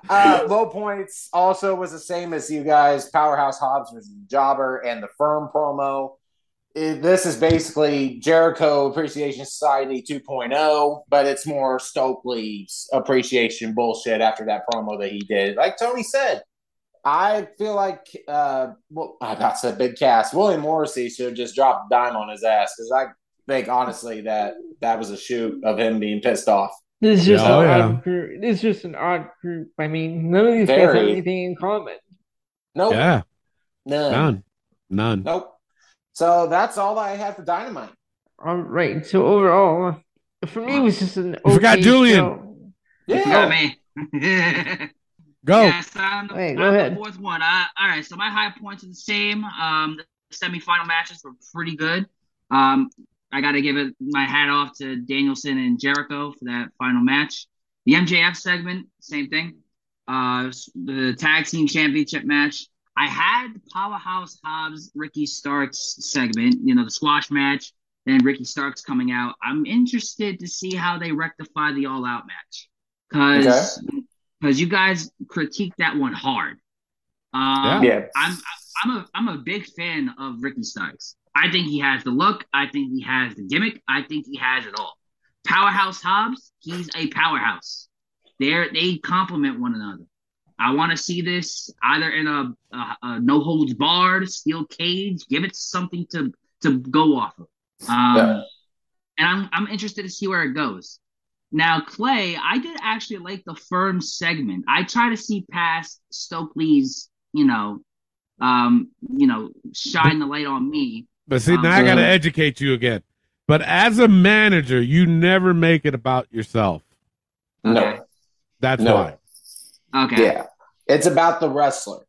uh, low points also was the same as you guys. Powerhouse Hobbs was Jobber and the Firm promo. It- this is basically Jericho Appreciation Society 2.0, but it's more Stokely's appreciation bullshit after that promo that he did. Like Tony said, I feel like uh, well, I about to say Big Cass. William Morrissey should have just dropped a dime on his ass because I think honestly that that was a shoot of him being pissed off. This is just Oh, an yeah. odd group. It's just an odd group. I mean, none of these guys have anything in common. Nope, yeah, none, none, none. nope. So that's all I had for Dynamite. All right. So overall, for me, it was just an. You forgot okay Julian. show. Yeah. Yeah, me. *laughs* Go. Yeah, so I'm the, Wait, go I'm the ahead. fourth one. Uh, all right, so my high points are the same. Um, the semifinal matches were pretty good. Um, I got to give it my hat off to Danielson and Jericho for that final match. The MJF segment, same thing. Uh, the tag team championship match. I had Powerhouse Hobbs Ricky Starks segment, you know, the squash match, and Ricky Starks coming out. I'm interested to see how they rectify the all out match. Because because you guys critique that one hard. Um, Yeah. I'm I'm a I'm a big fan of Ricky Starks. I think he has the look. I think he has the gimmick. I think he has it all. Powerhouse Hobbs, he's a powerhouse. They they complement one another. I want to see this either in a, a, a no holds barred steel cage. Give it something to to go off of. Um, Yeah. And I'm I'm interested to see where it goes. Now, Clay, I did actually like the firm segment. I try to see past Stokely's, you know, um, you know, shine the light on me. But see, Um, now I got to educate you again. But as a manager, you never make it about yourself. No. That's No. why. Okay, Yeah. It's about the wrestler.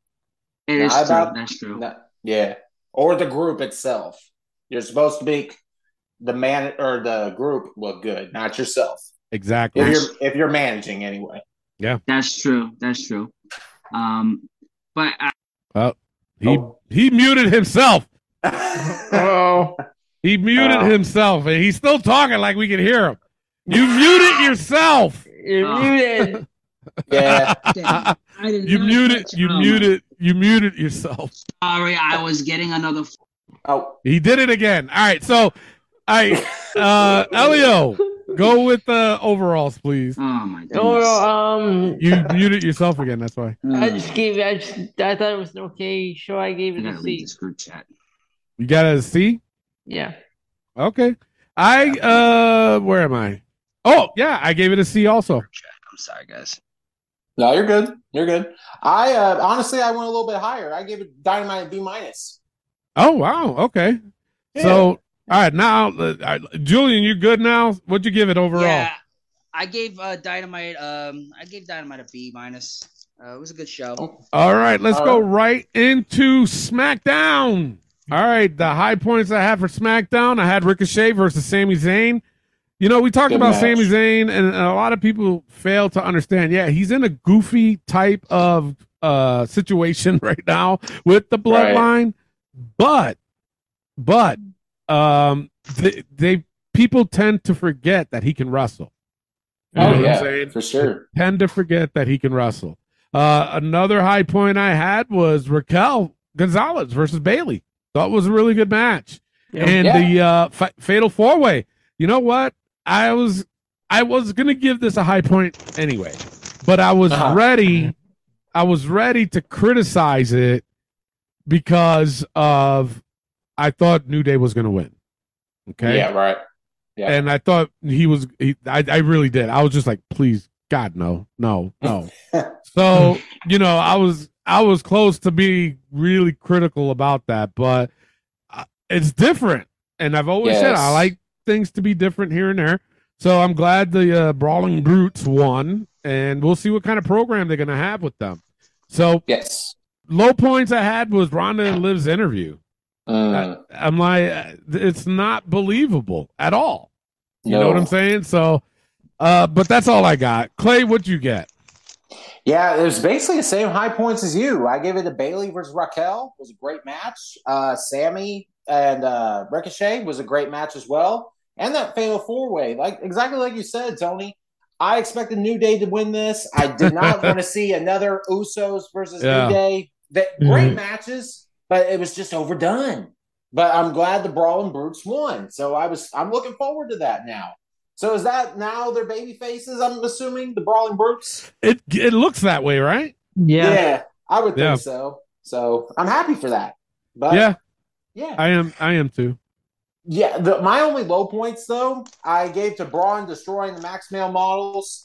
it is true. about- That's true. No, yeah. Or the group itself. You're supposed to make the man or the group look good, not yourself. Exactly. If you're if you're managing anyway. Yeah. That's true. That's true. Um, but I, Well, he Oh. he muted himself. *laughs* Oh, He muted Oh. himself, and he's still talking like we can hear him. You muted yourself. you're Oh. muted. yeah. Damn, You muted. You oh muted. You muted yourself. sorry, I was getting another. f- Oh, He did it again. All right. So, I *laughs* uh, Elio, go with the overalls, please. Oh my goodness. Overall, um, You muted yourself again. That's why. I Uh, just gave. I just. I thought it was an okay show. I gave I it gotta a read C. this group chat. You got a C. Yeah. Okay. I uh, where am I? Oh yeah, I gave it a C also. I'm sorry, guys. no, you're good. You're good. I uh, honestly I went a little bit higher. I gave it Dynamite B minus. Oh wow. Okay. So all right now, uh, Julian, you good now? What'd you give it overall? Yeah, I gave uh, Dynamite. Um, I gave Dynamite a B minus. Uh, it was a good show. All right, let's All go right into SmackDown. All right, the high points I had for SmackDown, I had Ricochet versus Sami Zayn. You know, we talked Good about match. Sami Zayn, and a lot of people fail to understand. Yeah, he's in a goofy type of uh situation *laughs* right now with the Right. bloodline, but but um they, they people tend to forget that he can wrestle. You know Oh what I'm yeah, saying? for sure. tend to forget that he can wrestle. Uh, another high point I had was Raquel Gonzalez versus Bayley. Thought was a really good match. And Yeah. the uh, fa- fatal four way. You know what? I was I was gonna give this a high point anyway, but I was Uh-huh. ready. I was ready to criticize it because of I thought New Day was gonna win. Okay. Yeah, right. Yeah. And I thought he was. He, I I really did. I was just like, please, God, no, no, no. *laughs* so you know, I was I was close to be really critical about that, but uh, it's different. And I've always said I like things to be different here and there. So I'm glad the uh, Brawling Brutes won, and we'll see what kind of program they're gonna have with them. So Yes. low points I had was Ronda and Liv's interview. Mm, I, I'm like, uh, it's not believable at all. You know what. I'm saying? So, uh, but that's all I got. Clay, what'd you get? Yeah, it was basically the same high points as you. I gave it to Bayley versus Raquel. It was a great match. Uh, Sami and uh, Ricochet was a great match as well. And that fatal four way, like exactly like you said, Tony. I expected New Day to win this. I did not *laughs* want to see another Usos versus Yeah. New Day. That great Mhm. matches, but it was just overdone. But I'm glad the Brawling Brutes won. So I was I'm looking forward to that now. So is that now their baby faces? I'm assuming the Brawling Brutes. It it looks that way, right? Yeah. I would think Yeah. so. So I'm happy for that. But yeah, yeah, I am. I am too. yeah. The, my only low points though, I gave to Braun destroying the Max Male models.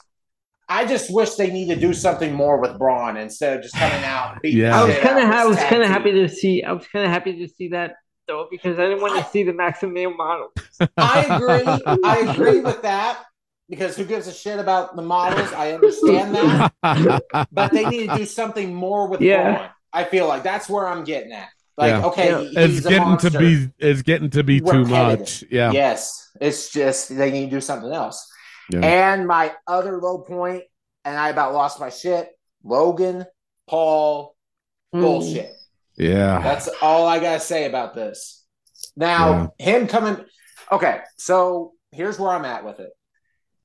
I just wish they need to do something more with Braun instead of just coming out. Yeah. I was kind of. out I was kind of happy to see. I was kind of happy to see that though because I didn't want to see the maximum male model. I agree. I agree with that because who gives a shit about the models? I understand that, *laughs* but they need to do something more with Yeah. Braun. I feel like that's where I'm getting at. Like, Yeah. okay, Yeah. he- it's he's getting monster. to be it's getting to be too much. Yeah. Yes, it's just they need to do something else. Yeah. And my other low point, and I about lost my shit. Logan Paul Hmm. bullshit. Yeah. That's all I gotta say about this. Now, him coming. Okay, so here's where I'm at with it.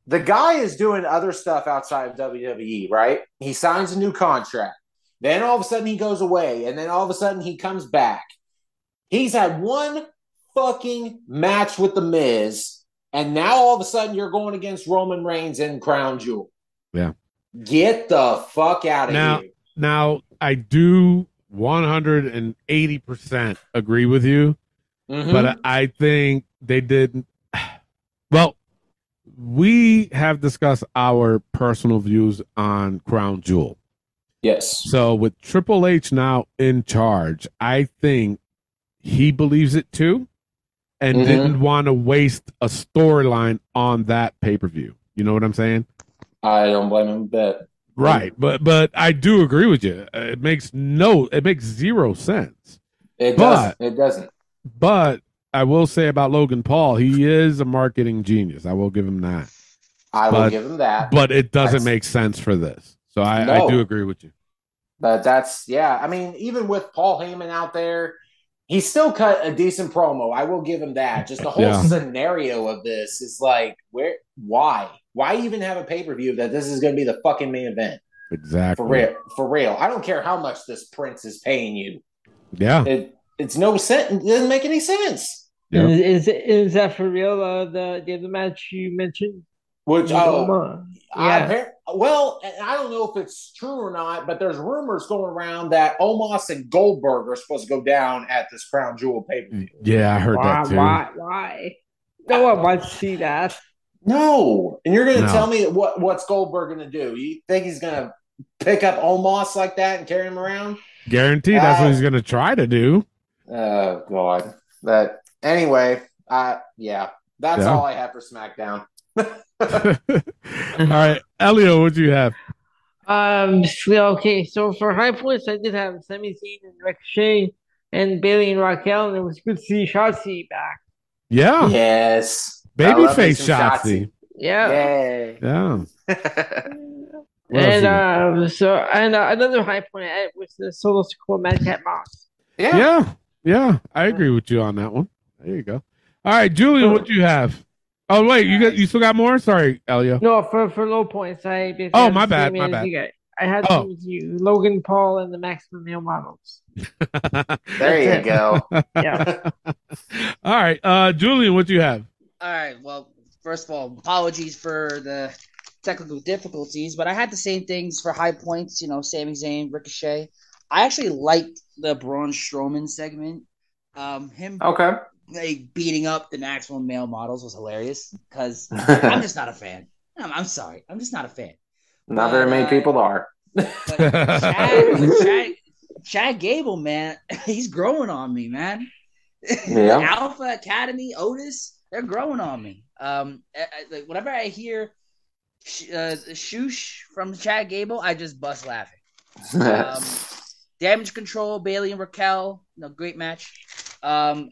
The guy is doing other stuff outside of WWE, right? He signs a new contract. Then all of a sudden he goes away, and then all of a sudden he comes back. He's had one fucking match with The Miz, and now all of a sudden you're going against Roman Reigns in Crown Jewel. Yeah. Get the fuck out of Now, here. now I do 180% agree with you, Mhm. but I think they didn't. *sighs* Well, we have discussed our personal views on Crown Jewel. yes. So with Triple H now in charge, I think he believes it too and Mhm. didn't want to waste a storyline on that pay-per-view. You know what I'm saying? I don't blame him a bit. Right, but but I do agree with you. Uh, It makes no, it makes zero sense. It But- doesn't. It doesn't. But I will say about Logan Paul, he is a marketing genius. I will give him that. I will But- give him that. But it doesn't That's- make sense for this. So I, No. I do agree with you. But that's yeah. I mean, even with Paul Heyman out there, he still cut a decent promo. I will give him that. Just the whole Yeah. scenario of this is like, where? Why? Why even have a pay per view that this is going to be the fucking main event Exactly. for real? For real, I don't care how much this Prince is paying you. Yeah. It it's no sense. It doesn't make any sense. Yeah. Is, is is that for real? Uh, the the other match you mentioned. Which Yeah. oh, I Yeah. appar- well, and I don't know if it's true or not, but there's rumors going around that Omos and Goldberg are supposed to go down at this Crown Jewel pay per view. Yeah, I heard Why? that too. Why? Why? No one wants to see that. No, and you're going to No. tell me what what's Goldberg going to do? You think he's going to pick up Omos like that and carry him around? Guaranteed that's what Uh, he's going to try to do. Oh God! But anyway, uh, yeah, that's Yeah. all I have for SmackDown. *laughs* All right, Elio, what do you have? Um. so- okay. So for high points, I did have Sami Zayn and Ricochet and Bayley and Raquel, and it was good to see Shotzi back. Yeah, Yes, I love me babyface some Shotzi. Yeah. Yay! Yeah. *laughs* And you got? uh, so and uh, another high point I was the solo squad Madcap Moss. yeah. yeah, yeah, I agree with you on that one. There you go. All right, Julian, what do you have? Oh wait, you got you still got more? Sorry, Elio. No, for for low points, I basically Oh, my bad, my bad. I had Oh. with you, Logan Paul and the maximum male models. *laughs* There you go. *laughs* Yeah. *laughs* All right, uh, Julian, what do you have? All right. Well, first of all, apologies for the technical difficulties, but I had the same things for high points. You know, Sami Zayn, Ricochet. I actually liked the Braun Strowman segment. Um, him Okay. Like beating up the maximum male models was hilarious because *laughs* I'm just not a fan. I'm, I'm sorry, I'm just not a fan. Not very many Uh, people are. Chad, Chad, Chad Gable, man, *laughs* he's growing on me, man. Yeah. *laughs* Alpha Academy, Otis, they're growing on me. Um, like whenever I hear sh- uh, shoosh from Chad Gable, I just bust laughing. Um, Damage Control, Bayley and Raquel, no great match. Um,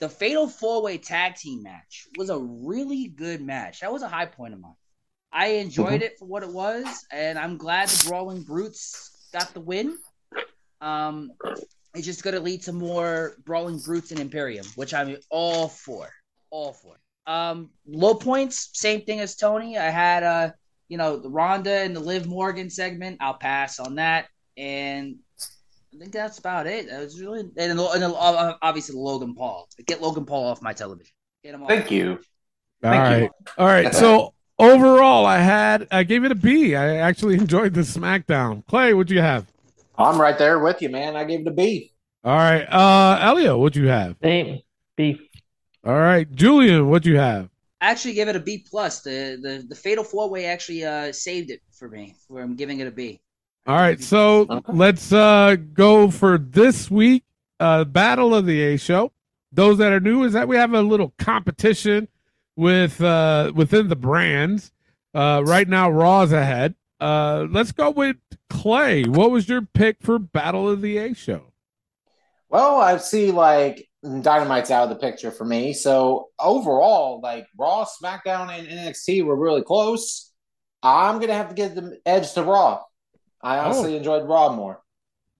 the Fatal Four Way Tag Team match was a really good match. That was a high point of mine. I enjoyed it for what it was, and I'm glad the Brawling Brutes got the win. Um, it's just going to lead to more Brawling Brutes and Imperium, which I'm all for. All for. Um, low points, same thing as Tony. I had uh, you know, the Ronda and the Liv Morgan segment. I'll pass on that, and I think that's about it. That was really, and, then- and uh, obviously Logan Paul. Get Logan Paul off my television. Get him off. Thank you. All Thank right, you. all right. So overall, I had I gave it a B. I actually *laughs* enjoyed the SmackDown. Clay, what'd you have? I'm right there with you, man. I gave it a B. All right, uh, Elio, what'd you have? Same beef. All right, Julian, what'd you have? I actually give it a B plus. The the the Fatal Four Way actually uh saved it for me. Where I'm giving it a B. All right, so let's uh go for this week. uh, Battle of the A Show. Those that are new is that we have a little competition with uh, within the brands. Uh, right now, Raw's ahead. Uh, let's go with Clay. What was your pick for Battle of the A Show? Well, I see like Dynamite's out of the picture for me. So overall, like Raw, SmackDown, and NXT were really close. I'm gonna have to give the edge to Raw. I honestly Oh. enjoyed Raw more.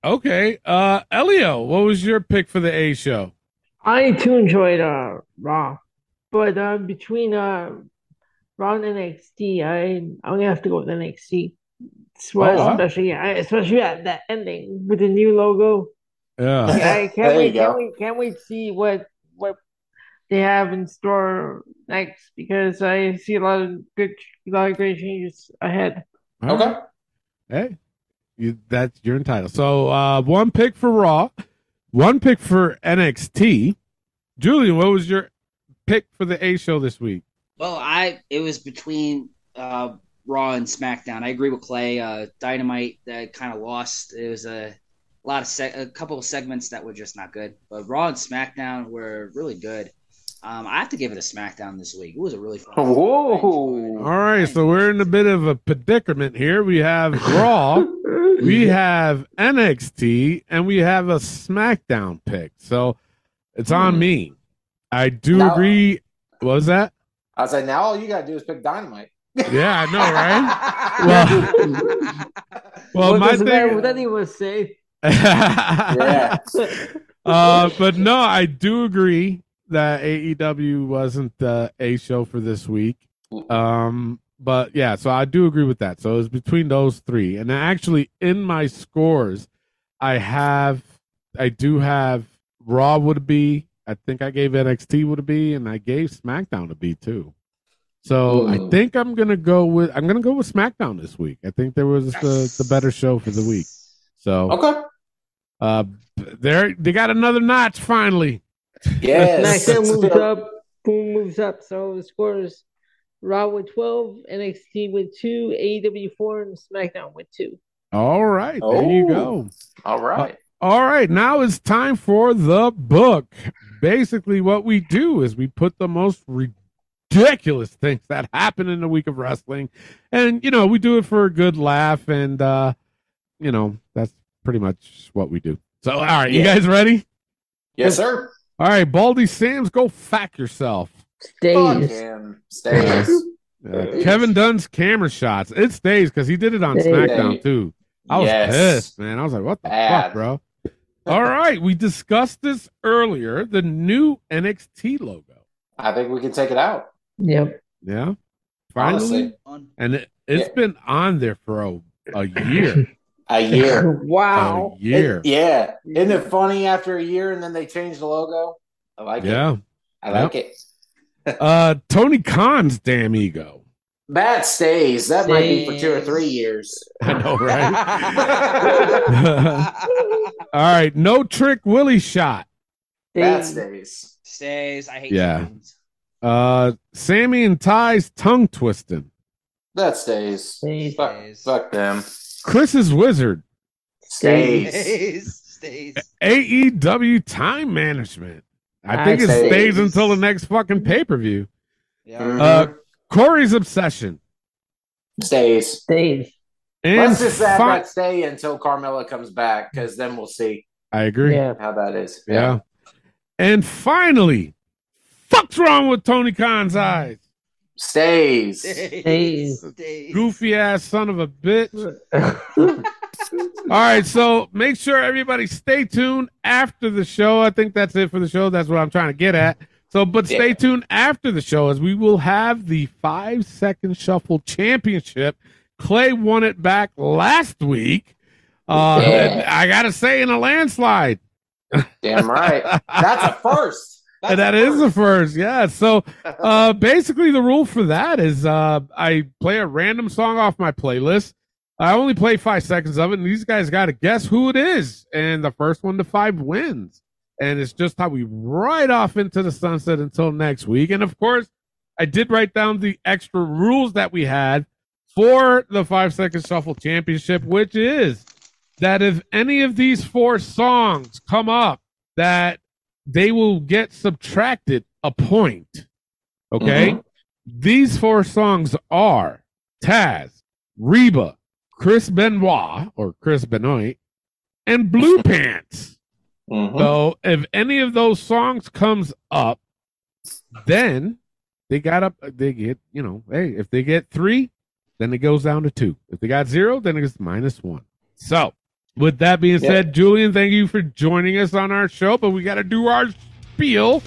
Okay, uh, Elio, what was your pick for the A Show? I too enjoyed uh Raw, but uh, between uh Raw and NXT, I I'm gonna have to go with NXT. It's what- Oh, wow. especially I, especially at that ending with the new logo. Yeah. Yeah, I *laughs* can't wait, can't wait, can't wait to see what what they have in store next because I see a lot of good, a lot of great changes ahead. All right. Hey, you that's you're entitled. So uh, one pick for Raw, one pick for NXT. Julian, what was your pick for the A Show this week? Well, I it was between uh, Raw and SmackDown. I agree with Clay. Uh, Dynamite that kind of lost. It was a lot of seg- a couple of segments that were just not good, but Raw and SmackDown were really good. Um, I have to give it a SmackDown this week. It was a really fun. Whoa! All right, so we're in a bit of a predicament here. We have Raw, *laughs* we have NXT, and we have a SmackDown pick. So it's on me. I do Now- agree. What was that? I was like, now all you gotta do is pick Dynamite. Yeah, I know, right? *laughs* Well, well, What my doesn't matter thing. what anyone say. Yeah. *laughs* uh, but no, I do agree that AEW wasn't the A show for this week. Um, but yeah, so I do agree with that. So it's between those three, and actually in my scores, I have, I do have Raw would be. I think I gave NXT would be, and I gave SmackDown to be too. So I think I'm gonna go with I'm gonna go with SmackDown this week. I think there was the the better show for the week. So Okay. uh, there they got another notch finally. Yes. SmackDown moves up, boom moves up. So the scores Raw with 12, NXT with 2, AEW 4, and SmackDown with 2. All right, there you Oh. go. All right. All right, now it's time for the book. Basically, what we do is we put the most ridiculous things that happen in the week of wrestling, and you know we do it for a good laugh, and uh, you know that's pretty much what we do. So, all right, you guys ready? Yes, sir. All right, Baldy Sam's, go fact yourself. Fuck Stays. him. Stays. Uh, Kevin Dunn's camera shots. It stays because he did it on Stays. SmackDown too. I was Yes. pissed, man. I was like, what the Bad. fuck, bro? All right, we discussed this earlier. The new NXT logo. I think we can take it out. Yep. Yeah, finally, Honestly, and it, it's Yeah. been on there for a, a year. *laughs* a year. *laughs* wow. A year. It- yeah. Isn't it funny after a year and then they change the logo? I like it. yeah. I like it. Uh, Tony Khan's damn ego. That stays. That might be for two or three years. I know, right? *laughs* All right, no trick Willie shot. that Stays. stays. Stays. I hate Yeah. Titans. Uh, Sammy and Ty's tongue twisting. That stays. Stays. Fuck, Stays. fuck them. Chris's wizard. Stays. Stays. Stays. AEW time management. I think it Stays. stays until the next fucking pay per view. Yeah. Uh, Corey's obsession. stays. Stays. And Let's just have fi- that stay until Carmella comes back because then we'll see I agree. Yeah. how that is. Yeah. And finally, fuck's wrong with Tony Khan's eyes? Stays. Stays. Stays. Goofy ass son of a bitch. *laughs* All right, so make sure everybody stay tuned after the show. I think that's it for the show. That's what I'm trying to get at. So, but stay Yeah. tuned after the show as we will have the five second shuffle championship. Clay won it back last week. Uh, Yeah. I gotta say, in a landslide. Damn right. That's a first. That's that a is the first, yeah. So, *laughs* uh, basically, the rule for that is uh, I play a random song off my playlist. I only play five seconds of it, and these guys got to guess who it is. And the first one to five wins. And it's just how we ride off into the sunset until next week. And of course, I did write down the extra rules that we had for the five second shuffle championship, which is that if any of these four songs come up that they will get subtracted a point. Okay? Mhm. These four songs are Taz, Reba, Chris Benoit or Chris Benoit, and Blue *laughs* Pants. Mhm. So if any of those songs comes up, then they got up. They get you know, hey, if they get three, then it goes down to two. If they got zero, then it's minus one. So with that being Yep. said, Julian, thank you for joining us on our show. But we got to do our spiel,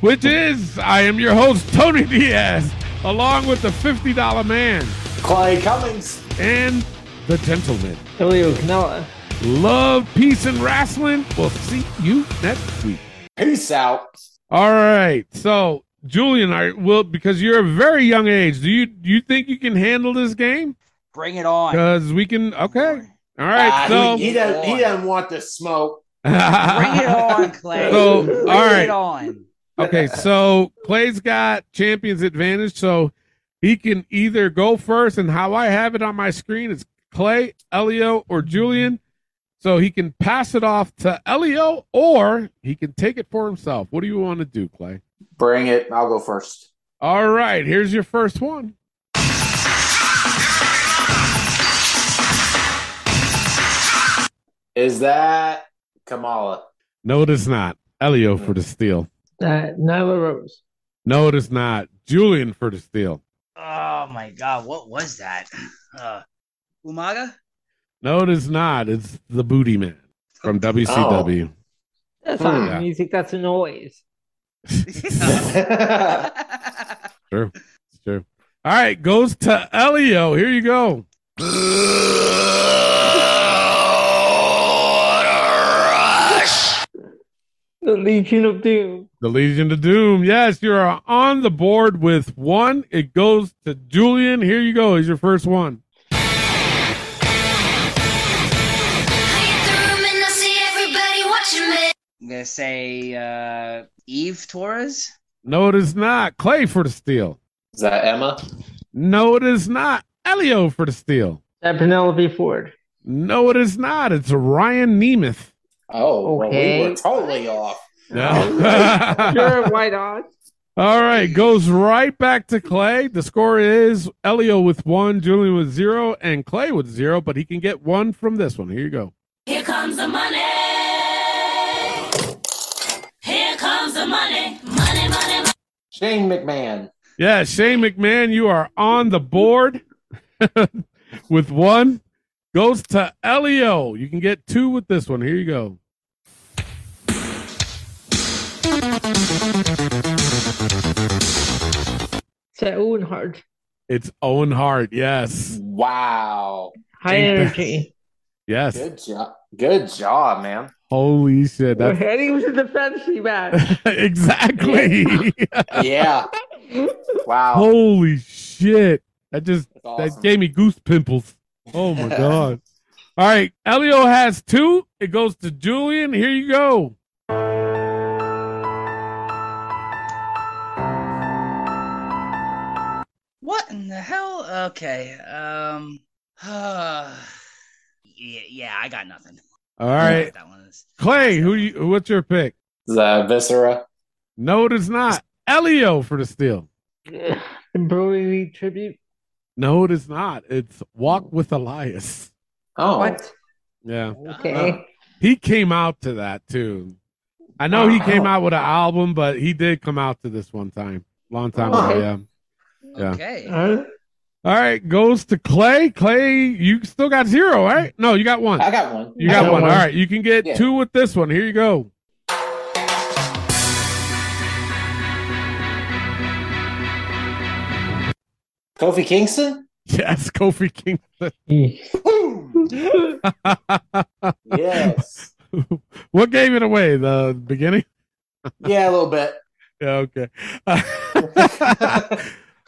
which is I am your host Tony Diaz, along with the fifty dollar man Clay Cummings. and the gentleman. Elio Canella. Love, peace, and wrestling. We'll see you next week. Peace out. All right. So, Julian, I will because you're a very young age. Do you do you think you can handle this game? Bring it on. Because we can. Okay. All right. Ah, so, he, he doesn't. He doesn't want the smoke. *laughs* Bring it on, Clay. So, Bring all right. it on. okay. So Clay's got champion's advantage. So he can either go first, and how I have it on my screen is Clay, Elio, or Julian. So he can pass it off to Elio, or he can take it for himself. What do you want to do, Clay? Bring it. I'll go first. All right. Here's your first one. Is that Kamala? No, it is not. Elio for the steal. Uh, Nyla Rose. No, it is not. Julian for the steal. Oh my God, what was that? Uh, Umaga? No, it is not. It's the Booty Man from oh. WCW. That's not Yeah. music. That's a noise. *laughs* True. It's true. All right, goes to Elio. Here you go. The Legion of Doom. The Legion of Doom. Yes, you're on the board with one. It goes to Julian. Here you go. Is your first one. I'm gonna say uh, Eve Torres. No, it is not. Clay for the steal. Is that Emma? No, it is not. Elio for the steal. That Penelope Ford. No, it is not. It's Ryan Nemeth. Oh, well, we Okay. were totally off. No. *laughs* Sure, why not? All right, goes right back to Clay. The score is Elio with one, Julian with zero, and Clay with zero, but he can get one from this one. Here you go. Here comes the money. Shane McMahon. Yeah, Shane McMahon, you are on the board *laughs* with one. Goes to Elio. You can get two with this one. Here you go. It's that Owen Hart. It's Owen Hart. Yes. Wow. High energy. Yes. Good job. Good job, man. Holy shit. We're That's heading to the fantasy match. *laughs* exactly. *laughs* Yeah. Wow. Holy shit. That just awesome. that gave me goose pimples. Oh my *laughs* god. All right. Elio has two. It goes to Julian. Here you go. What in the hell? Okay. Um. *sighs* yeah, yeah, I got nothing. All right. That one is. Clay, who you what's your pick? Is that Viscera? No, it is not. Elio for the steal. *laughs* Brody tribute. No, it is not. It's Walk with Elias. Oh. What? Yeah. Okay. Uh, he came out to that too. I know he oh. came out with an album, but he did come out to this one time. Long time oh. ago, Okay. yeah. Yeah. Okay. Alright. All right, goes to Clay. Clay, you still got zero, right? No, you got one. I got one. You got got one. one. All right, you can get Yeah. two with this one. Here you go. Kofi Kingston? Yes, *laughs* Kofi Kingston. *laughs* Yes. what gave it away? The beginning? Yeah, a little bit. *laughs* Yeah, okay.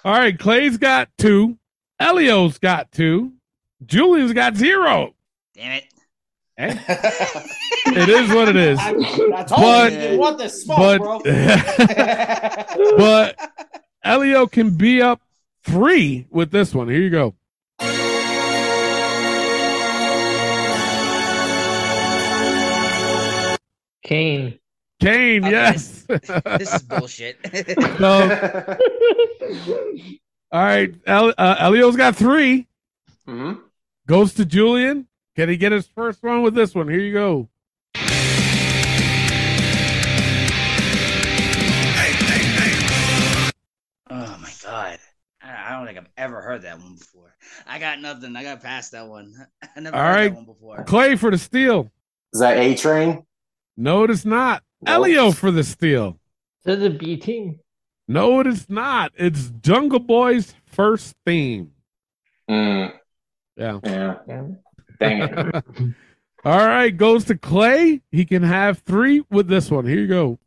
All right, Clay's got two. Elio's got two. Julian's got zero. Damn it. Hey, *laughs* it is what it is. I, I told But- you, you want this smoke, but bro. *laughs* *laughs* but Elio can be up three with this one. Here you go. Kane. Kane, Okay, yes. This is bullshit. So- All right, El- uh, Elio's got 3 Mhm. Goes to Julian. Can he get his first one with this one? Here you go. Oh my god. I I don't think I've ever heard that one before. I got nothing. I got past that one. *laughs* I never All heard right, that one before. Clay for the steal. Is that A Train? No, it is not. Elio for the steal. This is B team. No, it is not. It's Jungle Boy's first theme. Mm, Yeah. yeah. Yeah. Dang it. *laughs* All right, goes to Clay. He can have three with this one. Here you go.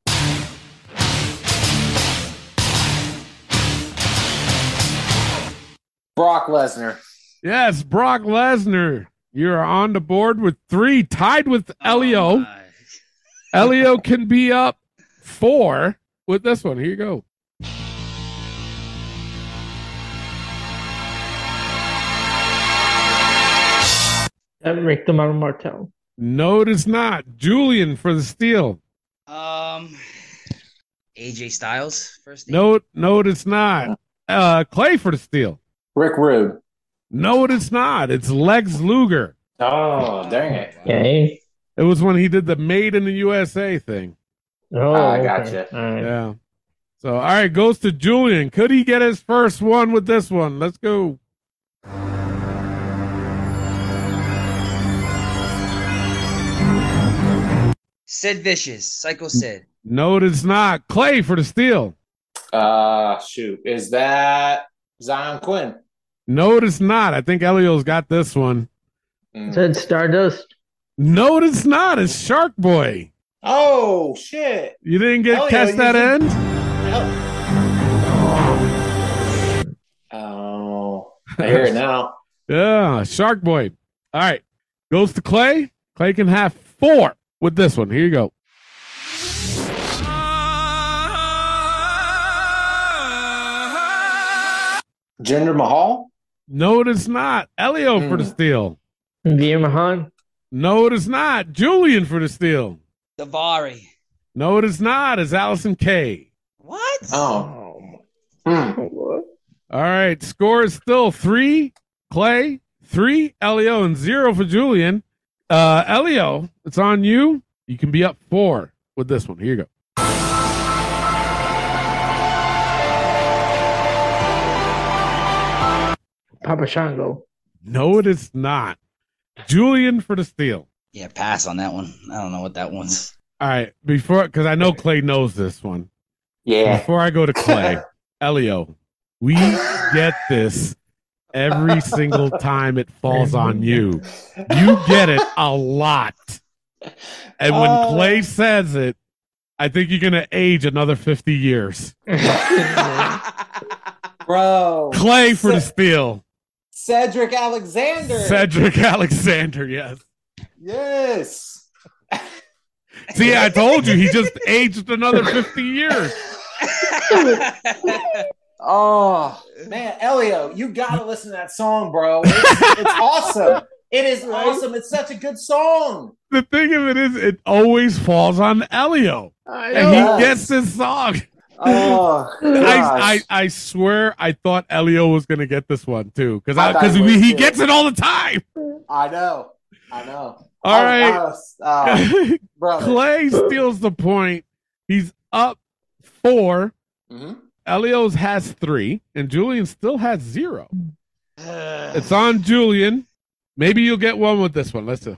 Brock Lesnar. Yes, Brock Lesnar. You're on the board with three, tied with Oh Elio. my. Elio can be up four with this one. Here you go. That Rick the Model Martel. No, it is not. Julian for the steal. Um, AJ Styles first name. No, no, it is not. Uh, Clay for the steal. Rick Rude. No, it is not. It's Lex Luger. Oh, dang it. Okay. It was when he did the Made in the USA thing. Oh, Ah, I okay. gotcha. All right. Yeah. So, all right, goes to Julian. Could he get his first one with this one? Let's go. Sid Vicious, Psycho Sid. No, it is not. Clay for the steal. Uh, shoot. Is that Xyon Quinn? No, it is not. I think Elio's got this one. Mm. Said Stardust. No, it is not. It's Shark Boy. Oh, shit. You didn't get Elio, catch that did- end? Oh, I hear it now. *laughs* Yeah, Shark Boy. All right. Goes to Clay. Clay can have four with this one. Here you go. Jinder Mahal? No, it is not. Elio for the Hmm. steal. Veer Mahaan. No, it is not. Julian for the steal. Daivari. No, it is not. It's Allysin Kay. What? Oh. Hmm. All right. Score is still three. Clay, three. Elio, and zero for Julian. Uh, Elio, it's on you. You can be up four with this one. Here you go. Papa Shango. No, it is not. Julian for the steal. Yeah, pass on that one. I don't know what that one's. All right. Before, because I know Clay knows this one. Yeah. Before I go to Clay, *laughs* Elio, we get this every single time it falls on you. You get it a lot. And when Oh. Clay says it, I think you're going to age another 50 years. *laughs* Bro. Clay for the steal. Cedric Alexander. Cedric Alexander, yes. yes. See, I told you he just aged another 50 years. *laughs* Oh man, Elio, you gotta listen to that song, bro. It's, it's *laughs* awesome. It is awesome. It's such a good song. The thing of it is, it always falls on Elio. And he gets this song. Oh, *laughs* I. I I swear I thought Elio was gonna get this one too because because he was he gets it all the time. I know. I know. All I- right. I was- uh. *laughs* Clay steals the point. He's up four. Mhm. Elio's has three, and Julian still has zero. *sighs* It's on Julian. Maybe you'll get one with this one. Let's do.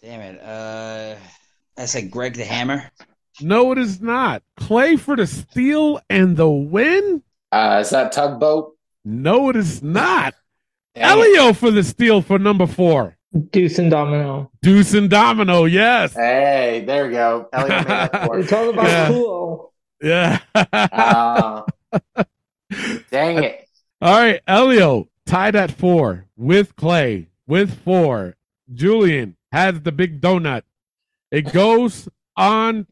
Damn it. Uh, I said Greg the Hammer. No, it is not. Clay for the steal and the win. Uh, is that tugboat? No, it is not. Dang it. Elio for the steal for number four. Deuce and Domino. Deuce and Domino, yes. Hey, there we go. Elio made up for it. It's all about Yeah. cool. Yeah. Uh, *laughs* dang it. All right, Elio tied at four with Clay with four. Julian has the big donut. It goes on.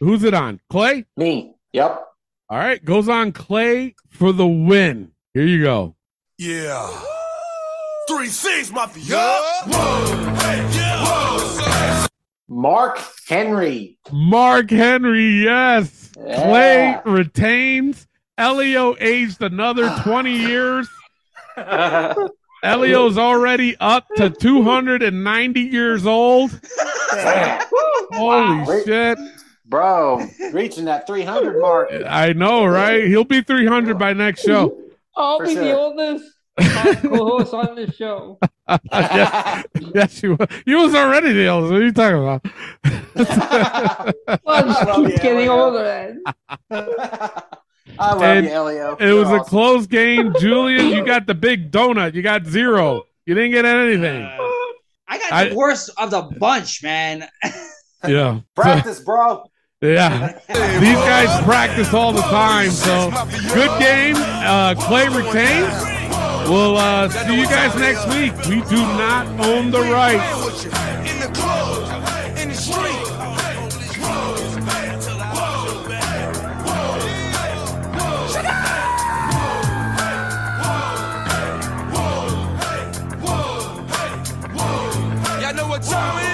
Who's it on? Clay. Me. Yep. All right, goes on Clay for the win. Here you go. Yeah. Three 6, mafia. Whoa, hey, yeah. Whoa. Mark Henry. Mark Henry, yes. Yeah. Clay retains. Elio aged another 20 *laughs* years. Elio's already up to 290 years old. Holy Wow. shit. Bro, reaching that 300 mark. I know, right? He'll be 300 by next show. I'll For be the oldest co-host *laughs* on the show. yes, yes, you was. You was already the oldest. What are you talking about? Well, just keep you, getting Elio. older then. I love And you, Elio. It You're was a close game. Julian, you got the big donut. You got zero. You didn't get anything. I got I- the worst of the bunch, man. *laughs* Yeah. *laughs* Practice, bro. Yeah. These guys practice all the time. So good game. Uh, Clay retains. We'll uh, see you guys next week. We do not own the rights. time.